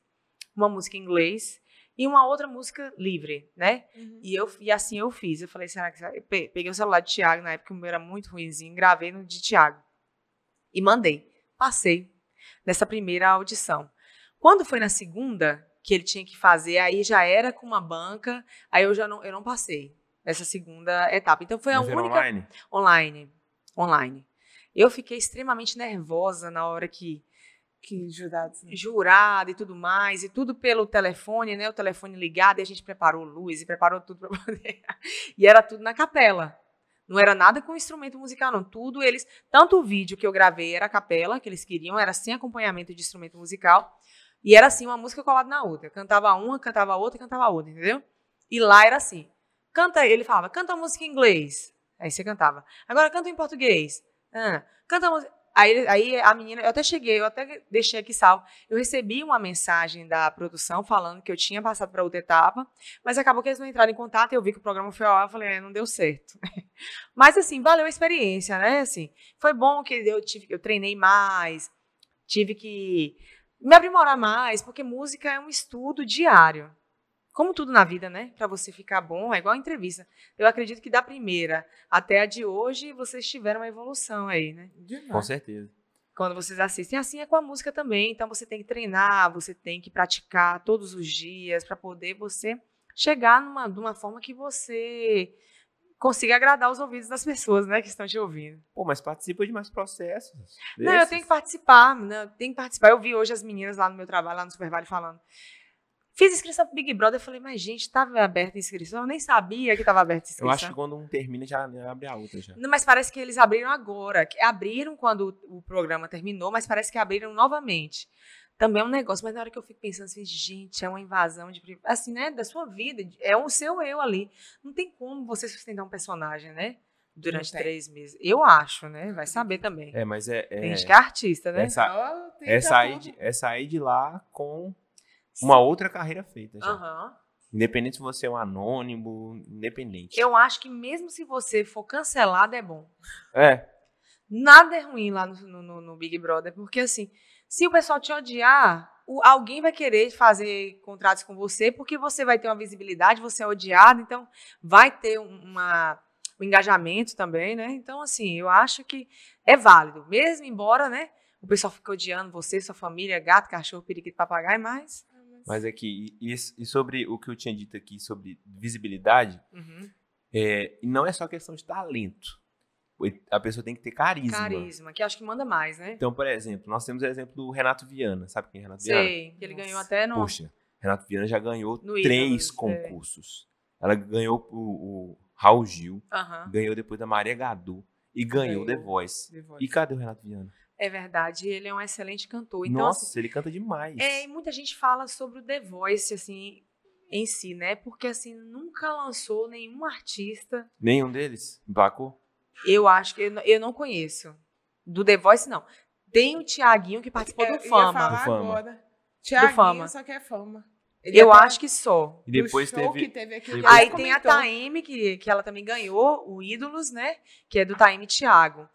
uma música em inglês e uma outra música livre, né? E, eu, e assim eu fiz. Eu falei, será que. Eu pe- peguei o celular de Thiago, na época o meu era muito ruimzinho, gravei no de Thiago. E mandei. Passei nessa primeira audição. Quando foi na segunda, que ele tinha que fazer, aí já era com uma banca, aí eu já não, eu não passei nessa segunda etapa. Então foi a Mas era única. online? Online. Online. Eu fiquei extremamente nervosa na hora que Que jurados. né? jurado e tudo mais, e tudo pelo telefone, né? O telefone ligado, e a gente preparou luz e preparou tudo para poder. E era tudo na capela. Não era nada com instrumento musical, não. Tudo eles. Tanto o vídeo que eu gravei era a capela, que eles queriam, era sem acompanhamento de instrumento musical. E era assim, uma música colada na outra. Cantava uma, cantava outra, cantava outra, entendeu? E lá era assim. Canta, ele falava, canta a música em inglês. Aí você cantava. Agora canta em português. Ah, canta a música. Aí, aí a menina, eu até cheguei, eu até deixei aqui salvo. Eu recebi uma mensagem da produção falando que eu tinha passado para outra etapa, mas acabou que eles não entraram em contato e eu vi que o programa foi ao ar, eu falei, é, não deu certo. mas assim, valeu a experiência, né? Assim, foi bom que eu tive, eu treinei mais, tive que me aprimorar mais, porque música é um estudo diário. Como tudo na vida, né? Para você ficar bom, é igual a entrevista. Eu acredito que da primeira até a de hoje, vocês tiveram uma evolução aí, né? Com Demais. certeza. quando vocês assistem. Assim é com a música também. Então você tem que treinar, você tem que praticar todos os dias para poder você chegar numa, numa forma que você consiga agradar os ouvidos das pessoas, né, que estão te ouvindo. Pô, mas participa de mais processos. Não, eu desses. tenho que participar, né? Eu tenho que participar. Eu vi hoje as meninas lá no meu trabalho, lá no Super Vale, falando. Fiz inscrição pro Big Brother. Eu falei, mas gente, estava aberta a inscrição? Eu nem sabia que estava aberta a inscrição. Eu acho que quando um termina, já abre a outra já. Não, mas parece que eles abriram agora. que Abriram quando o programa terminou, mas parece que abriram novamente. Também é um negócio, mas na hora que eu fico pensando assim, gente, é uma invasão de assim, né, da sua vida, é o seu eu ali. Não tem como você sustentar um personagem, né? Durante tem. três meses. Eu acho, né? Vai saber também. É, mas é. Tem é, gente que é artista, né? sa- Ó, tem é pra sair tudo. de, é sair de lá com uma outra carreira feita já. Aham. Independente se você é um anônimo, independente. Eu acho que mesmo se você for cancelado, é bom. É. Nada é ruim lá no, no- no Big Brother, porque assim, se o pessoal te odiar, o- alguém vai querer fazer contratos com você, porque você vai ter uma visibilidade, você é odiado, então vai ter um- uma, um engajamento também, né? Então, assim, eu acho que é válido, mesmo embora, né? O pessoal fique odiando você, sua família, gato, cachorro, periquito, papagaio, mas. Mas aqui, e, e sobre o que eu tinha dito aqui sobre visibilidade, Uhum. é, não é só questão de talento. A pessoa tem que ter carisma. Carisma, que acho que manda mais, né? Então, por exemplo, nós temos o exemplo do Renato Viana. Sabe quem é Renato Viana? Sei, que ele Nossa. ganhou até no. Poxa, Renato Viana já ganhou No três é. concursos. Ela ganhou o, o Raul Gil, Aham. ganhou depois da Maria Gadu e ganhou The Ganhou. Voice. The Voice. E cadê o Renato Viana? É verdade, ele é um excelente cantor. Então, Nossa, assim, ele canta demais. É, e muita gente fala sobre o The Voice, assim, em si, né? Porque, assim, nunca lançou nenhum artista. Nenhum deles emplacou? Eu acho que eu, não- eu não conheço. Do The Voice, não. Tem o Tiaguinho que participou Eu do ia Fama. falar Do Fama. agora. Tiaguinho Fama. só quer fama. Ele Eu até- acho que só. E depois teve. que teve aqui, depois- Aí tem a. Taime, que, que ela também ganhou, o Ídolos, né? Que é do Taime Thiago.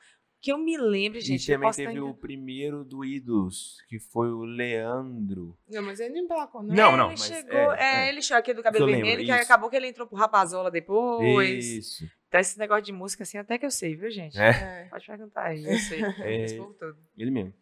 Que eu me lembre, gente. e também teve o primeiro do Ídolos, que foi o Leandro. Não, mas ele não emplacou, não. Não, É, não, ele mas chegou. é, É, é. ele chegou aqui do cabelo lembro, vermelho, que acabou que ele entrou pro Rapazola depois. Isso. Então, esse negócio de música, assim, até que eu sei, viu, gente? É, É. Pode perguntar aí, eu sei. É. Todo. ele mesmo.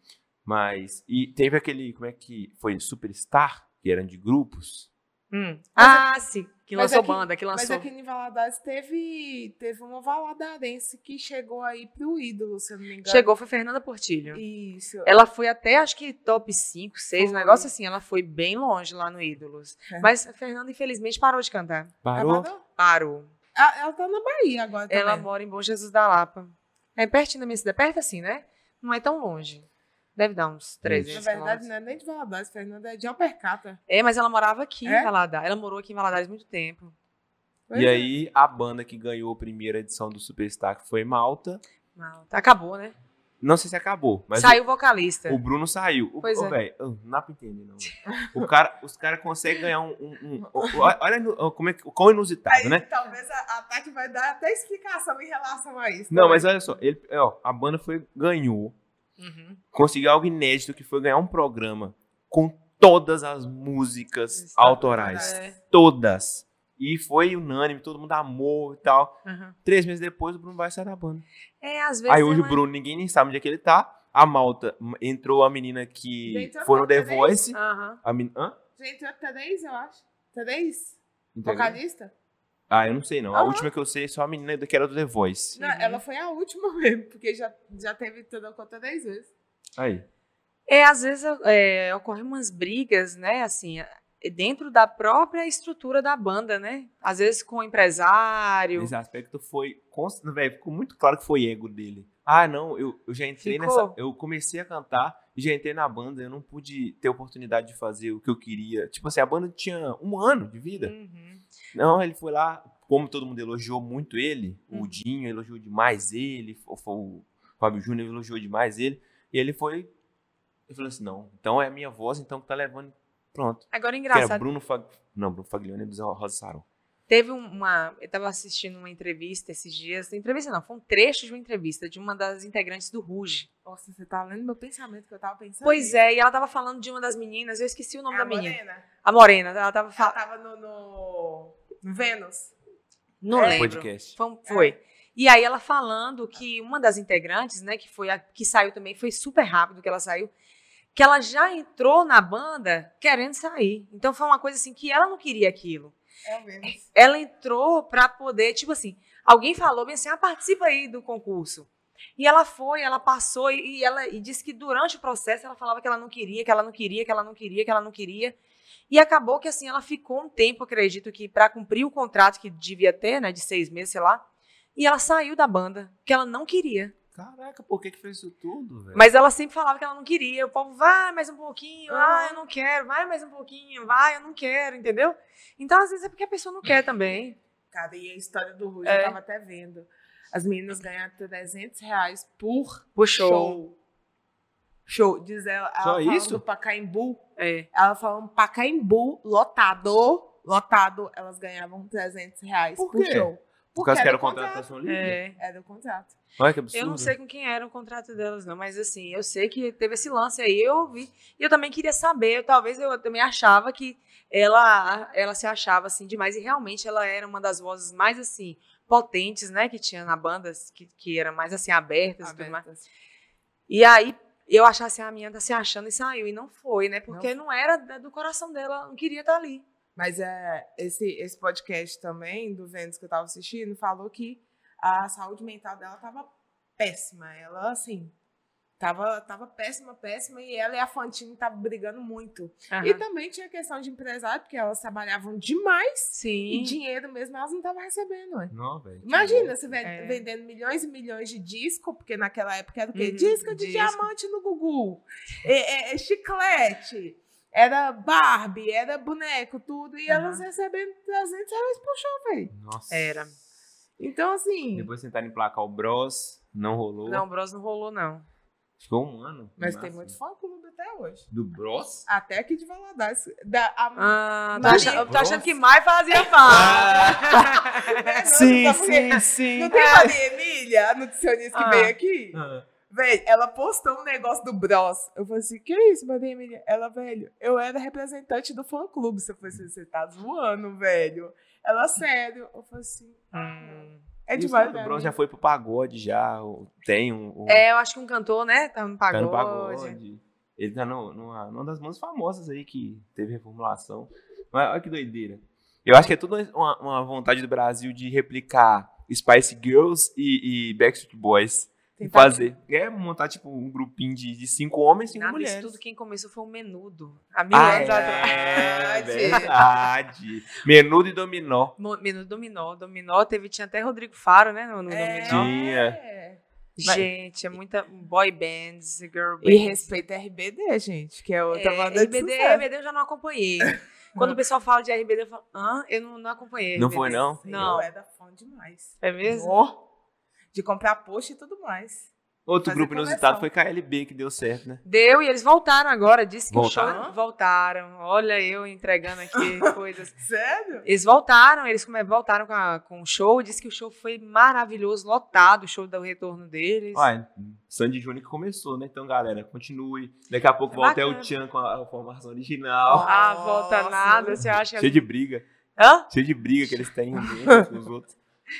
Mas. E teve aquele. Como é que. Foi Superstar, que eram de grupos. Hum. Mas Ah, sim. Que mas lançou aqui- banda, que Mas lançou. aqui em Valadares teve, teve uma valadarense que chegou aí pro ídolo, se eu não me engano. Chegou, foi Fernanda Portilho. Isso. Ela foi até, acho que top 5, 6, um negócio assim. Ela foi bem longe lá no Ídolos. É. Mas a Fernanda, infelizmente, parou de cantar. Parou? Ela, parou? Parou. Ah, ela tá na Bahia agora também. Ela mora em Bom Jesus da Lapa. É pertinho da minha cidade. Perto assim, né? Não é tão longe. Deve dar uns 300 Na verdade, não é nem de Valadares, Fernanda é de Alpercata. É, mas ela morava aqui É? em Valadares. Ela morou aqui em Valadares muito tempo. Pois E é. aí, a banda que ganhou a primeira edição do Superstar, foi Malta. Não, acabou, né? Não sei se acabou, mas Saiu o vocalista. o, Bruno saiu. O, Pois é. velho, ô, não dá pra entender, não. O cara, os caras conseguem ganhar um. um- um- o- olha como é, que- quão inusitado, Aí, né? talvez a, a Tati vai dar até explicação em relação a isso. Não, também. mas olha só, ele, ó, a banda foi, ganhou, Uhum. conseguiu algo inédito, que foi ganhar um programa com todas as músicas autorais. É. Todas. E foi unânime, todo mundo amou e tal. Uhum. Três meses depois, o Bruno vai sair da banda. É, às vezes. Aí hoje ela- o Bruno, ninguém nem sabe onde é que ele tá. A Malta, entrou a menina que Gente, foi no The. Voice. Aham. A men... Hã? Gente, é Três, eu acho. Entendeu? Vocalista? Ah, eu não sei não. A Aham. última que eu sei é só a menina que era do The Voice. Não, Uhum. ela foi a última mesmo, porque já, já teve tudo conta dez vezes. Aí. É, às vezes é, ocorrem umas brigas, né? Assim, dentro da própria estrutura da banda, né? Às vezes com o empresário. Esse aspecto foi. const- Véi, ficou muito claro que foi ego dele. Ah, não, eu, eu já entrei Ficou. nessa. Eu comecei a cantar e já entrei na banda. Eu não pude ter oportunidade de fazer o que eu queria. Tipo assim, a banda tinha um ano de vida. Uhum. Não, ele foi lá, como todo mundo elogiou muito ele, Uhum. o Dinho elogiou demais ele, o, o Fábio Júnior elogiou demais ele, e ele foi. Ele falou assim: não, então é a minha voz, então que tá levando. Pronto. Agora, Que era engraçado. Bruno Fag... Não, Bruno Faglione é do Rosa Sarão. Teve um- uma. Eu tava assistindo uma entrevista esses dias. Entrevista não, foi um trecho de uma entrevista de uma das integrantes do Ruge. Nossa, você tá lendo meu pensamento que eu tava pensando. Pois é, e ela tava falando de uma das meninas, eu esqueci o nome É da a menina. Morena. A Morena, ela tava Ela falando. tava no, no Vênus. Não É. lembro. Podcast. Foi. foi. E aí ela falando que uma das integrantes, né, que foi a que saiu também, foi super rápido que ela saiu, que ela já entrou na banda querendo sair. Então foi uma coisa assim que ela não queria aquilo. É o Vênus. Ela entrou pra poder, tipo assim, alguém falou bem assim: "Ah, participa aí do concurso". E ela foi, ela passou e, e ela e disse que durante o processo ela falava que ela não queria, que ela não queria, que ela não queria, que ela não queria. E acabou que assim ela ficou um tempo, acredito que pra cumprir o contrato que devia ter, né, de seis meses, sei lá. E ela saiu da banda, porque ela não queria. Caraca, por que que fez isso tudo, velho? Mas ela sempre falava que ela não queria. O povo, vai mais um pouquinho, ah, eu não quero, vai mais um pouquinho, vai, eu não quero, entendeu? Então, às vezes é porque a pessoa não quer também. Cara, e a história do Ruge, É. eu tava até vendo. As meninas ganharam 300 reais por Puxou. show. Show. Diz ela, ela Só falando isso? do Pacaembu. É. Ela falando Pacaembu, lotado, lotado, elas ganhavam 300 reais Por por, show. Por causa que era o contrato. contratação livre? É. Era o contrato. Olha que absurdo. Eu não sei com quem era o contrato delas, não, mas assim, eu sei que teve esse lance aí, eu vi. E eu também queria saber, eu- talvez eu também achava que ela, ela se achava assim demais, e realmente ela era uma das vozes mais assim, potentes, né, que tinha na banda, que, que era mais assim, abertas e tudo mais. Abertas. E aí eu achava assim, a minha tá se achando e saiu, e não foi, né, porque não, era da- do coração dela, ela não queria estar ali. Mas é, esse, esse podcast também, do Vênus que eu tava assistindo, falou que a saúde mental dela tava péssima. Ela, assim, tava, tava péssima, péssima, e ela e a Fantine estavam brigando muito. E também tinha questão de empresário, porque elas trabalhavam demais Sim. e dinheiro mesmo elas não estavam recebendo. ué. Não, que Imagina, você É. vendendo milhões e milhões de disco, porque naquela época era o quê? Uhum, disco de disco. diamante no Gugu, é, é- é chiclete, era Barbie, era boneco, tudo, e Aham. elas recebendo 300 reais por show, velho. Nossa. Era. Então, assim, Depois tentaram emplacar o Bros, não rolou. Não, o Bros não rolou, não. Ficou um ano. Mas Massa. tem muito fã-clube até hoje. Do Bros? Até aqui de Valadares. Da, a, Ah, tô, Maria- achando, eu tô achando Nossa. que mais fazia falta. É, não, sim, quê? sim, sim. Não tem Maria Emília, a nutricionista que Ah. veio aqui? Ah. Velho, ela postou um negócio do Bros. Eu falei assim, que isso, Maria Emília? Ela, velho, eu era representante do fã-clube. Você falou assim, você tá zoando, velho. Ela, sério. Eu falei assim, Hum. É Isso, demais, O? Bros já foi pro pagode, já. Tem um. um- É, eu acho que um cantor, né? Tá no tá pagode. no pagode. Ele tá no, numa, numa das mãos famosas aí que teve reformulação. Mas olha que doideira. Eu acho que é tudo uma, uma vontade do Brasil de replicar Spice Girls e, e Backstreet Boys. E Tentar- fazer. É montar, tipo, um grupinho de, de cinco homens e cinco Nada mulheres. tudo quem começou foi o Menudo. Há mil Ah, anos atrás. é Verdade. verdade. Menudo e dominó. Menudo Dominó. Dominó teve, tinha até Rodrigo Faro, né? No, no É. Dominó. Tinha. Mas- Gente, é muita boy bands, girl bands. E respeita a RBD, gente, que é outra é, banda de RBD, sucesso. RBD eu já não acompanhei. Quando o pessoal fala de RBD, eu falo, hã? Eu não, não acompanhei. Não RBD. foi, não? Não. Eu era fã demais. É mesmo? Ó, De comprar post e tudo mais. Outro Fazer grupo inusitado foi KLB, que deu certo, né? Deu e eles voltaram agora. Disse que Voltaram? o show. Voltaram. Olha, eu entregando aqui coisas. Sério? Eles voltaram, eles voltaram com, a- com o show. Disse que o show foi maravilhoso, lotado, o show do retorno deles. Olha, Sandy Júnior que começou, né? Então, galera, continue. Daqui a pouco É volta até o. Tchan com a, a formação original. ah, volta Nossa. nada. Você acha. Cheio de briga. Hã? Cheio de briga que eles têm uns com os outros.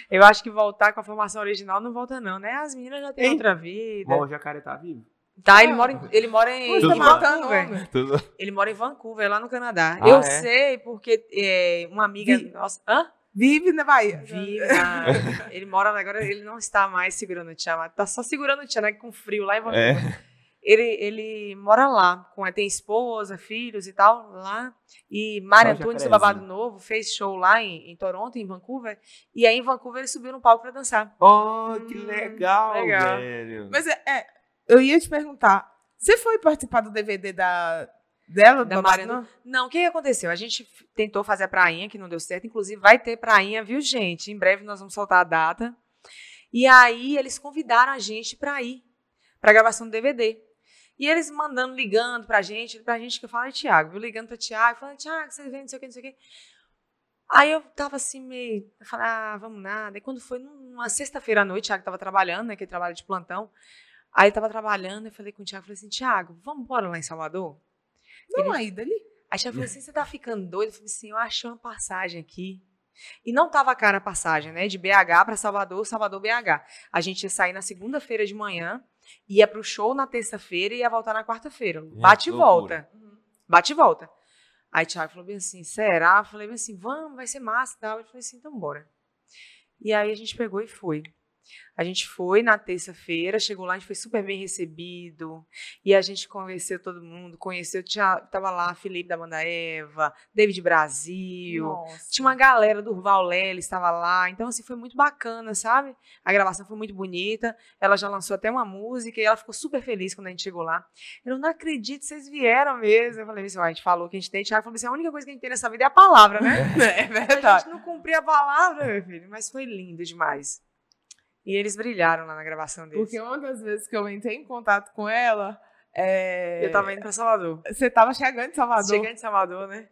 Eu acho que voltar com a formação original não volta, não, né? As meninas já têm Hein? outra vida. Bom, o jacaré tá vivo. Tá, ele mora em, ele mora em Tudo tá Vancouver. Tudo... Ele mora em Vancouver, lá no Canadá. Ah, eu é? sei porque é, uma amiga Vi- nossa. Hã? Vive na Bahia. Vive na- Ele mora agora, ele não está mais segurando o tchan, mas tá só segurando o tchan, né? Com frio lá em Vancouver. É. Ele, ele mora lá, com, tem esposa, filhos e tal, lá. E Mário o Antunes, do jacarezinho. Babado Novo, fez show lá em, em Toronto, em Vancouver. E aí em Vancouver ele subiu no palco pra dançar. Oh, que Hum, legal, legal. velho. Mas é, é, eu ia te perguntar, você foi participar do DVD da, dela, Da Mariana- Mariana? Não, o que aconteceu? A gente tentou fazer a prainha, que não deu certo. Inclusive, vai ter prainha, viu, gente? Em breve nós vamos soltar a data. E aí, eles convidaram a gente pra ir pra gravação do DVD. E eles mandando, ligando pra gente, pra gente que eu falo, Thiago, viu? Ligando pra Thiago, falando, Thiago, você vem, não sei o que, não sei o que. Aí eu tava assim, meio. Eu falei, ah, vamos nada. E quando foi numa sexta-feira à noite, o Thiago tava trabalhando, né? Que ele trabalha de plantão. Aí eu tava trabalhando, eu falei com o Thiago, falei assim, Thiago, vamos embora lá em Salvador? Não, aí dali. Aí já falou assim: você tá ficando doido? Eu falei assim: eu achei uma passagem aqui. E não tava cara a passagem, né? De BH para Salvador, Salvador, BH. A gente ia sair na segunda-feira de manhã, ia pro show na terça-feira e ia voltar na quarta-feira. Bate e loucura. volta. Bate e volta. Aí o Thiago falou bem assim: será? Eu falei bem assim: vamos, vai ser massa e tal. Ele falou assim: então bora. E aí a gente pegou e foi. A gente foi na terça-feira, chegou lá, a gente foi super bem recebido. E a gente conheceu todo mundo, conheceu, tinha, tava lá Felipe da Banda Eva, David Brasil. Nossa. Tinha uma galera do Val Leles, estava lá. Então, assim, foi muito bacana, sabe? A gravação foi muito bonita. Ela já lançou até uma música e ela ficou super feliz quando a gente chegou lá. Eu não acredito que vocês vieram mesmo. Eu falei assim, a gente falou que a gente tem. Thiago falou assim, a única coisa que a gente tem nessa vida é a palavra, né? É A verdade. gente não cumpria a palavra, meu filho. Mas foi lindo demais. E eles brilharam lá na gravação deles. Porque uma das vezes que eu entrei em contato com ela, é... Eu tava indo pra Salvador. você tava chegando em Salvador. Chegando em Salvador, né?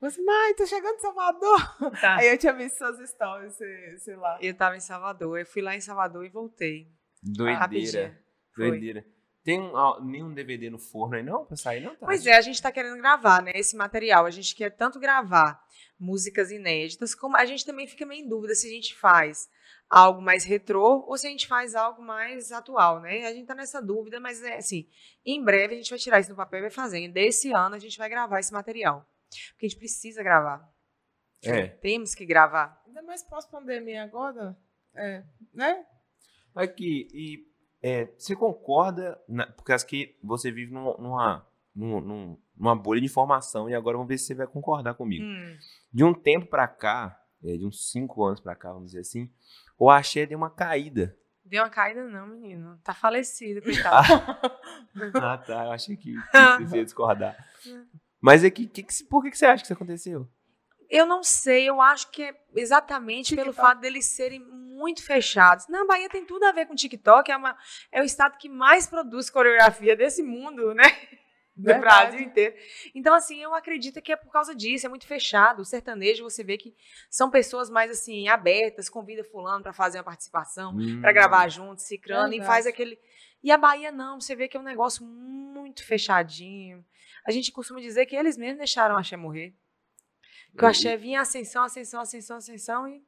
Você, mãe, tô chegando em Salvador. Tá. Aí eu tinha visto suas stories, sei, sei lá. Eu tava em Salvador. Eu fui lá em Salvador e voltei. Doideira. Doideira. Tem um, ah, nenhum DVD no forno aí não? Pra sair, não? Tá? Pois é, a gente tá querendo gravar, né? Esse material. A gente quer tanto gravar músicas inéditas, como a gente também fica meio em dúvida se a gente faz algo mais retrô ou se a gente faz algo mais atual, né? A gente tá nessa dúvida, mas é assim, em breve a gente vai tirar isso no papel e vai fazer. Desse ano a gente vai gravar esse material. Porque a gente precisa gravar. É. Temos que gravar. Ainda mais pós-pandemia agora. É, né? Aqui, e é, você concorda, na, porque acho que você vive num- numa, num- num- numa bolha de informação e agora vamos ver se você vai concordar comigo. Hum, De um tempo pra cá, é, de uns cinco anos pra cá, vamos dizer assim, o axé deu uma caída. deu uma caída não, menino. Tá falecido, coitado. ah, tá, eu achei que, que você ia discordar. Mas é que, que, que- por que, que você acha que isso aconteceu? Eu não sei, eu acho que é exatamente pelo TikTok. fato deles serem muito fechados. Na Bahia tem tudo a ver com TikTok, é, uma, é o estado que mais produz coreografia desse mundo, né? Do Verdade. Brasil inteiro. Então, assim, eu acredito que é por causa disso, é muito fechado. O sertanejo, você vê que são pessoas mais, assim, abertas, convida fulano para fazer uma participação, para Hum. gravar junto, cicrano, e Verdade. faz aquele... E a Bahia não, você vê que é um negócio muito fechadinho. A gente costuma dizer que eles mesmos deixaram o axé morrer. Que o axé vinha ascensão, ascensão, ascensão, ascensão e,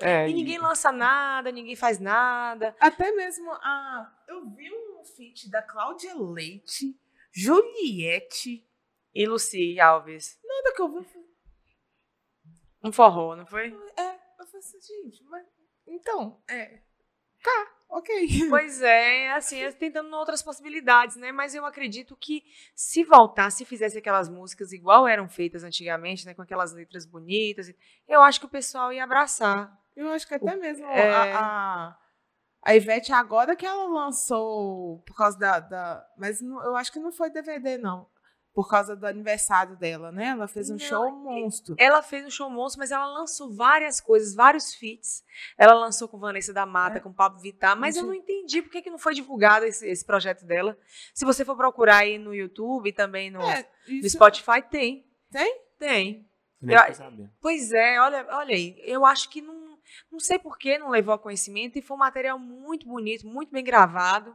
É, e ninguém lança nada, ninguém faz nada. Até mesmo a. Eu vi um feat da Cláudia Leite, Juliette. E Lucy Alves. Nada que eu vi. eu Um forró, não foi? É, eu falei assim, gente, mas. Então, é. Tá, ok. Pois é, assim, é tentando outras possibilidades, né? Mas eu acredito que se voltasse, se fizesse aquelas músicas igual eram feitas antigamente, né? Com aquelas letras bonitas, eu acho que o pessoal ia abraçar. Eu acho que até mesmo é. a, a, a Ivete, agora que ela lançou, por causa da. da mas não- eu acho que não foi DVD, não. Por causa do aniversário dela, né? Ela fez um Não, show monstro. Ela fez um show monstro, mas ela lançou várias coisas, vários feats. Ela lançou com Vanessa da Mata, É. com Pablo Vittar, mas eu não entendi por que, que não foi divulgado esse, esse projeto dela. Se você for procurar aí no YouTube também no, É, no Spotify, tem. Tem? Tem. Eu-. Pois é, olha, olha aí. Eu acho que não, não sei por que não levou a conhecimento e foi um material muito bonito, muito bem gravado.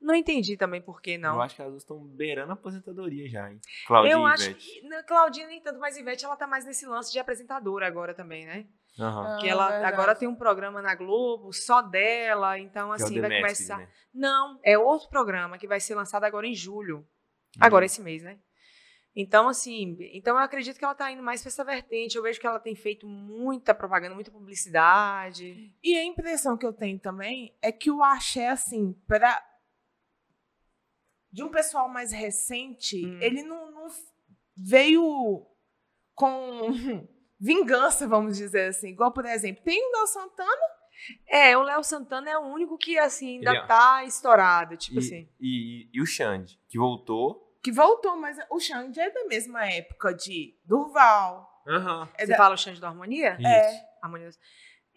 Não entendi também por que Eu não. acho que as duas estão beirando a aposentadoria já, hein? Claudinha Eu e acho Ivete. que. Não, Claudinha nem tanto, mas Ivete ela tá mais nesse lance de apresentadora agora também, né? Ah, que ela agora tem um programa na Globo só dela, então Que é assim The vai começar. né? Não, é outro programa que vai ser lançado agora em julho. Agora Uhum. esse mês, né? Então, assim, então eu acredito que ela tá indo mais pra essa vertente. Eu vejo que ela tem feito muita propaganda, muita publicidade. E a impressão que eu tenho também é que o axé, assim, para de um pessoal mais recente, Hum. ele não, não veio com vingança, vamos dizer assim. Igual, por exemplo, tem o Léo Santana, É, o Léo Santana é o único que, assim, ainda Ele é- tá estourado, tipo E, assim. e, e o Xande, que voltou. que voltou, mas o Xande é da mesma época de Durval. Aham. É Você da- fala o Xande da Harmonia? Isso. Harmonia.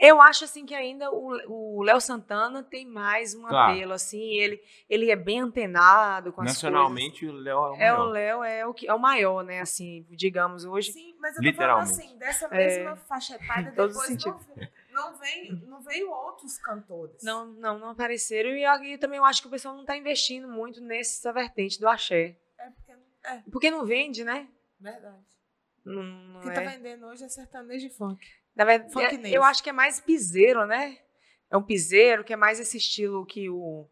Eu acho, assim, que ainda o o Léo Santana tem mais um Claro. apelo, assim. Ele, ele é bem antenado com as coisas. Nacionalmente, o Léo é o É, o maior. Léo é o, que, é o maior, né? Assim, digamos, hoje. Sim, mas eu tô falando assim, dessa É, mesma faixa etária, depois não, não, veio, não veio outros cantores. Não, não, não apareceram. E eu, e também eu acho que o pessoal não tá investindo muito nessa vertente do axé. É porque, é, Porque não vende, né? verdade. Não, O não que é. tá vendendo hoje é sertanejo e funk. Na verdade, é- eu acho que é mais piseiro, né? É um piseiro, que é mais esse estilo que o,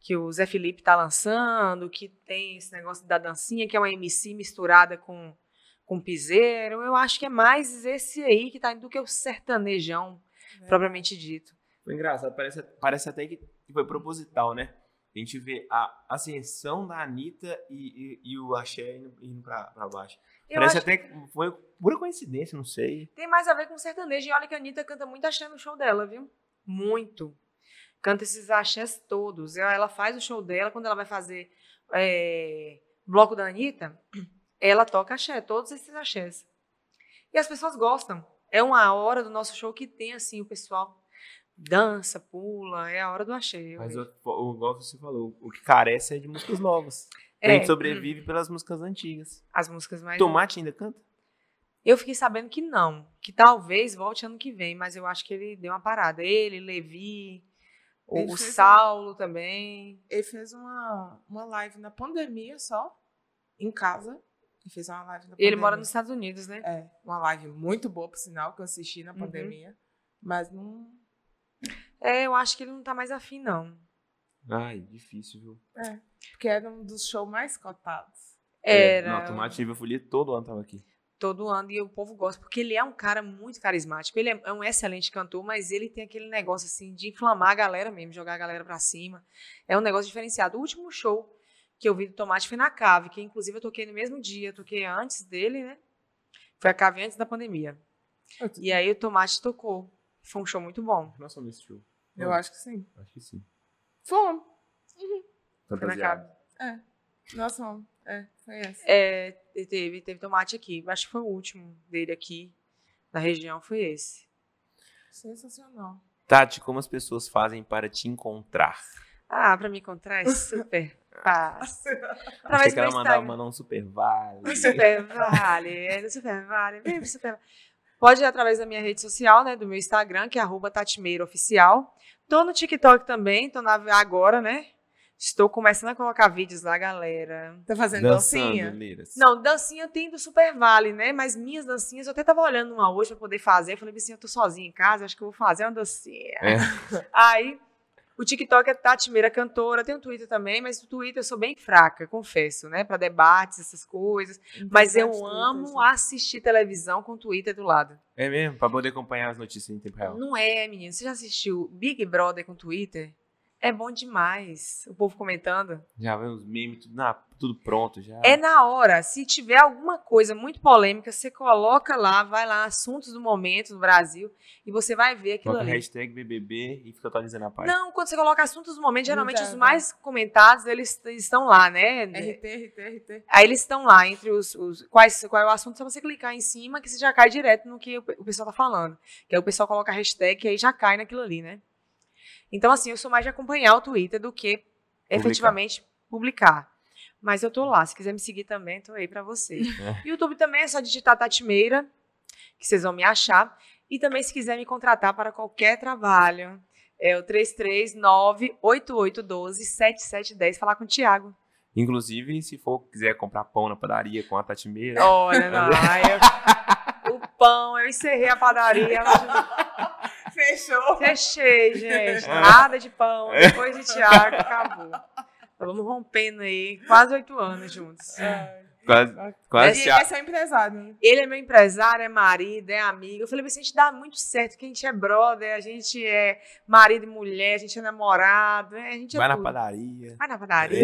que o Zé Felipe tá lançando, que tem esse negócio da dancinha, que é uma MC misturada com, com piseiro. Eu acho que é mais esse aí que tá do que o sertanejão, propriamente dito. Foi engraçado, parece, parece até que foi proposital, né? A gente vê a ascensão da Anitta e, e, e o Axé indo, indo pra, pra baixo. Eu parece até que foi pura coincidência, não sei. Tem mais a ver com sertanejo. E olha que a Anitta canta muito axé no show dela, viu? Muito. Canta esses axés todos. Ela faz o show dela, quando ela vai fazer é, bloco da Anitta, ela toca axé, todos esses axés. E as pessoas gostam. É uma hora do nosso show que tem, assim, o pessoal dança, pula, é a hora do axé. Mas o, igual você falou, o que carece é de músicas novas. A É, gente sobrevive pelas músicas antigas. As músicas mais... Tomate ainda canta? Eu fiquei sabendo que não, que talvez volte ano que vem, mas eu acho que ele deu uma parada. Ele, Levi, o, Ele o fez um- Saulo também. Ele fez uma, uma live na pandemia só, em casa. Ele fez uma live na pandemia. Ele mora nos Estados Unidos, né? É, uma live muito boa, por sinal, que eu assisti na Uhum. pandemia. Mas não. É, eu acho que ele não tá mais afim, não. Ai, difícil, viu? É, porque era um dos shows mais cotados. Era É, não, Tomate Viva Folia todo ano tava aqui. todo ano e o povo gosta, porque ele é um cara muito carismático. Ele é, é um excelente cantor, mas ele tem aquele negócio assim de inflamar a galera mesmo, jogar a galera pra cima. É um negócio diferenciado. O último show que eu vi do Tomate foi na Cave, que inclusive eu toquei no mesmo dia, eu toquei antes dele, né? Foi a Cave antes da pandemia. E aí o Tomate tocou. Foi um show muito bom. Nós somos esse show. Eu acho que sim. Acho que sim. Fomos. Na Fantasiado. Cave. Nossa, é, foi essa. É, teve, teve tomate aqui. Acho que foi o último dele aqui na região, foi esse. Sensacional. Tati, como as pessoas fazem para te encontrar? Ah, pra me encontrar é super fácil. Achei Através que ela mandava mandar um super vale. No Super Vale, é, no Super Vale, vem Super Vale. Pode ir através da minha rede social, né, do meu Instagram, que é arroba Tatimeira Oficial. Tô no TikTok também, tô na, agora, né? Estou começando a colocar vídeos lá, galera. Tá fazendo Dançando, dancinha? Liras. Não, dancinha tem do Super Vale, né? Mas minhas dancinhas, eu até tava olhando uma hoje pra poder fazer. Eu falei assim, eu tô sozinha em casa, acho que eu vou fazer uma dancinha. É. Aí, o TikTok é Tati Meira Cantora, tem o Twitter também, mas no Twitter eu sou bem fraca, confesso, né? Pra debates, essas coisas. Mas eu amo Twitter, assistir televisão com o Twitter do lado. É mesmo? Pra poder acompanhar as notícias em tempo real. Não é, menino. Você já assistiu Big Brother com Twitter? É bom demais. O povo comentando. Já vem os memes, tudo, na- tudo pronto já. É na hora. Se tiver alguma coisa muito polêmica, você coloca lá, vai lá, assuntos do momento no Brasil, e você vai ver aquilo Coloca ali. hashtag BBB e fica atualizando a página. Não, quando você coloca assuntos do momento, geralmente Exato. os mais comentados, eles estão lá, né? RT, RT, RT. Aí eles estão lá entre os, os- quais qual é o assunto, só você clicar em cima que você já cai direto no que o, pe- o pessoal tá falando. Que aí o pessoal coloca a hashtag e aí já cai naquilo ali, né? Então, assim, eu sou mais de acompanhar o Twitter do que efetivamente publicar. Mas eu tô lá, se quiser me seguir também, tô aí pra vocês. É. YouTube também é só digitar Tatimeira, que vocês vão me achar. E também, se quiser me contratar para qualquer trabalho, é o 339-8812-7710, falar com o Thiago. Inclusive, se for quiser comprar pão na padaria com a Tati Meira, Olha, não. eu- o pão, eu encerrei a padaria. Fechou. Fechei, gente. Nada de pão. Depois de Thiago, acabou. Vamos rompendo aí. Quase oito anos juntos. quase, quase Ele já- é seu empresário, né? Ele é meu empresário, é marido, é amigo. Eu falei, assim, a gente dá muito certo, porque a gente é brother, a gente é marido e mulher, a gente é namorado, é, a gente é vai na tudo. padaria. Vai na padaria.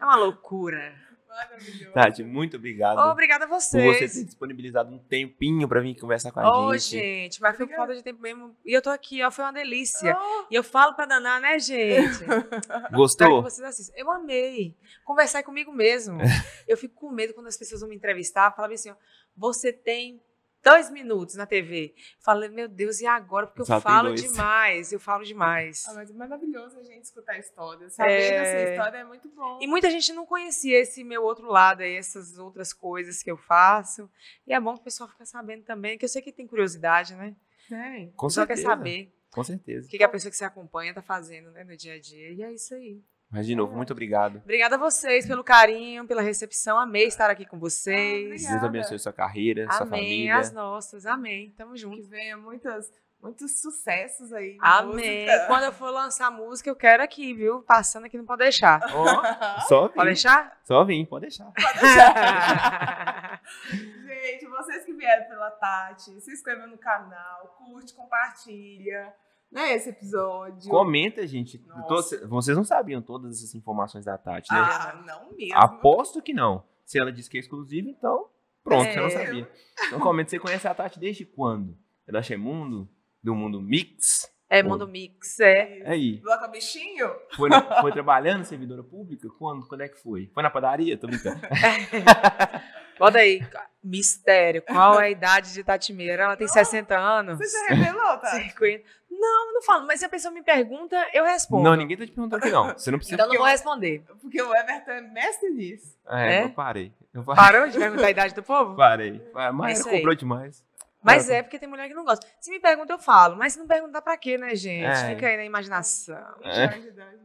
é uma loucura. Maravilhoso. Tati, muito obrigado Obrigada a por você ter vocês. disponibilizado um tempinho pra vir conversar com a Ô, gente. gente, mas foi por falta de tempo mesmo. E eu tô aqui, ó, foi uma delícia. Oh, E eu falo pra danar, né, gente? Gostou? vocês. Eu amei. Conversar é comigo mesmo. Eu fico com medo quando as pessoas vão me entrevistar. Falam assim, ó, você tem dois minutos na TV. Falei, meu Deus, e agora? Porque eu Só falo dois. demais, eu falo demais. Ah, mas é maravilhoso a gente escutar a história. Saber É. dessa história é muito bom. E muita gente não conhecia esse meu outro lado aí, essas outras coisas que eu faço. E é bom que o pessoal fica sabendo também, que eu sei que tem curiosidade, né? Tem. O Com pessoal quer certeza. saber Com certeza. o que, que a pessoa que se acompanha tá fazendo, né, no dia a dia. E é isso aí. Mas, de novo, muito obrigado. Obrigada a vocês pelo carinho, pela recepção. Amei estar aqui com Ah, vocês. obrigada. Deus abençoe sua carreira, sua Amém. família. As nossas. Amém. Tamo Que junto. venha muitas, muitos sucessos aí. Amém. música. Quando eu for lançar música, eu quero aqui, viu? Passando aqui, não pode deixar. Ó, só vim. Pode deixar? Só vim, pode deixar. Gente, vocês que vieram pela Tati, se inscreva no canal, curte, compartilha né, esse episódio. Comenta, gente. Todos- vocês não sabiam todas essas informações da Tati, né? Ah, não mesmo. Aposto que não. Se ela disse que é exclusivo, então pronto, É. você não sabia. Então comenta, você conhece a Tati desde quando? É da Chemundo? Do Mundo Mix? É Mundo Mix, é. É aí. Bloca bichinho? Foi, na- foi trabalhando servidora pública? Quando? Quando é que foi? Foi na padaria? Tô brincando. Bota aí. Mistério. Qual é a idade de Tatimeira? Ela tem 60 anos. Você já revelou, tá? 50. Não, não falo. Mas se a pessoa me pergunta, eu respondo. Não, ninguém tá te perguntando aqui, não. Você não precisa. Então eu não vou responder. Porque o Everton é mestre nisso. É, É? eu parei. Eu parei. Parou de perguntar a idade do povo? Parei. Mas isso ela aí. cobrou demais. Mas é porque tem mulher que não gosta. Se me pergunta, eu falo. Mas se não perguntar, pra quê, né, gente? É. Fica aí na imaginação. É.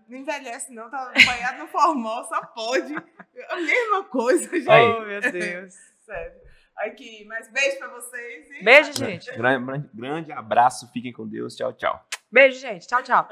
Não envelhece, não. Tá banhado no formal, só pode. A mesma coisa, gente. Oh, meu Deus. Sério. Aqui, mas beijo pra vocês. E... Beijo, gente. Grande, grande abraço, fiquem com Deus. Tchau, tchau. Beijo, gente. Tchau, tchau.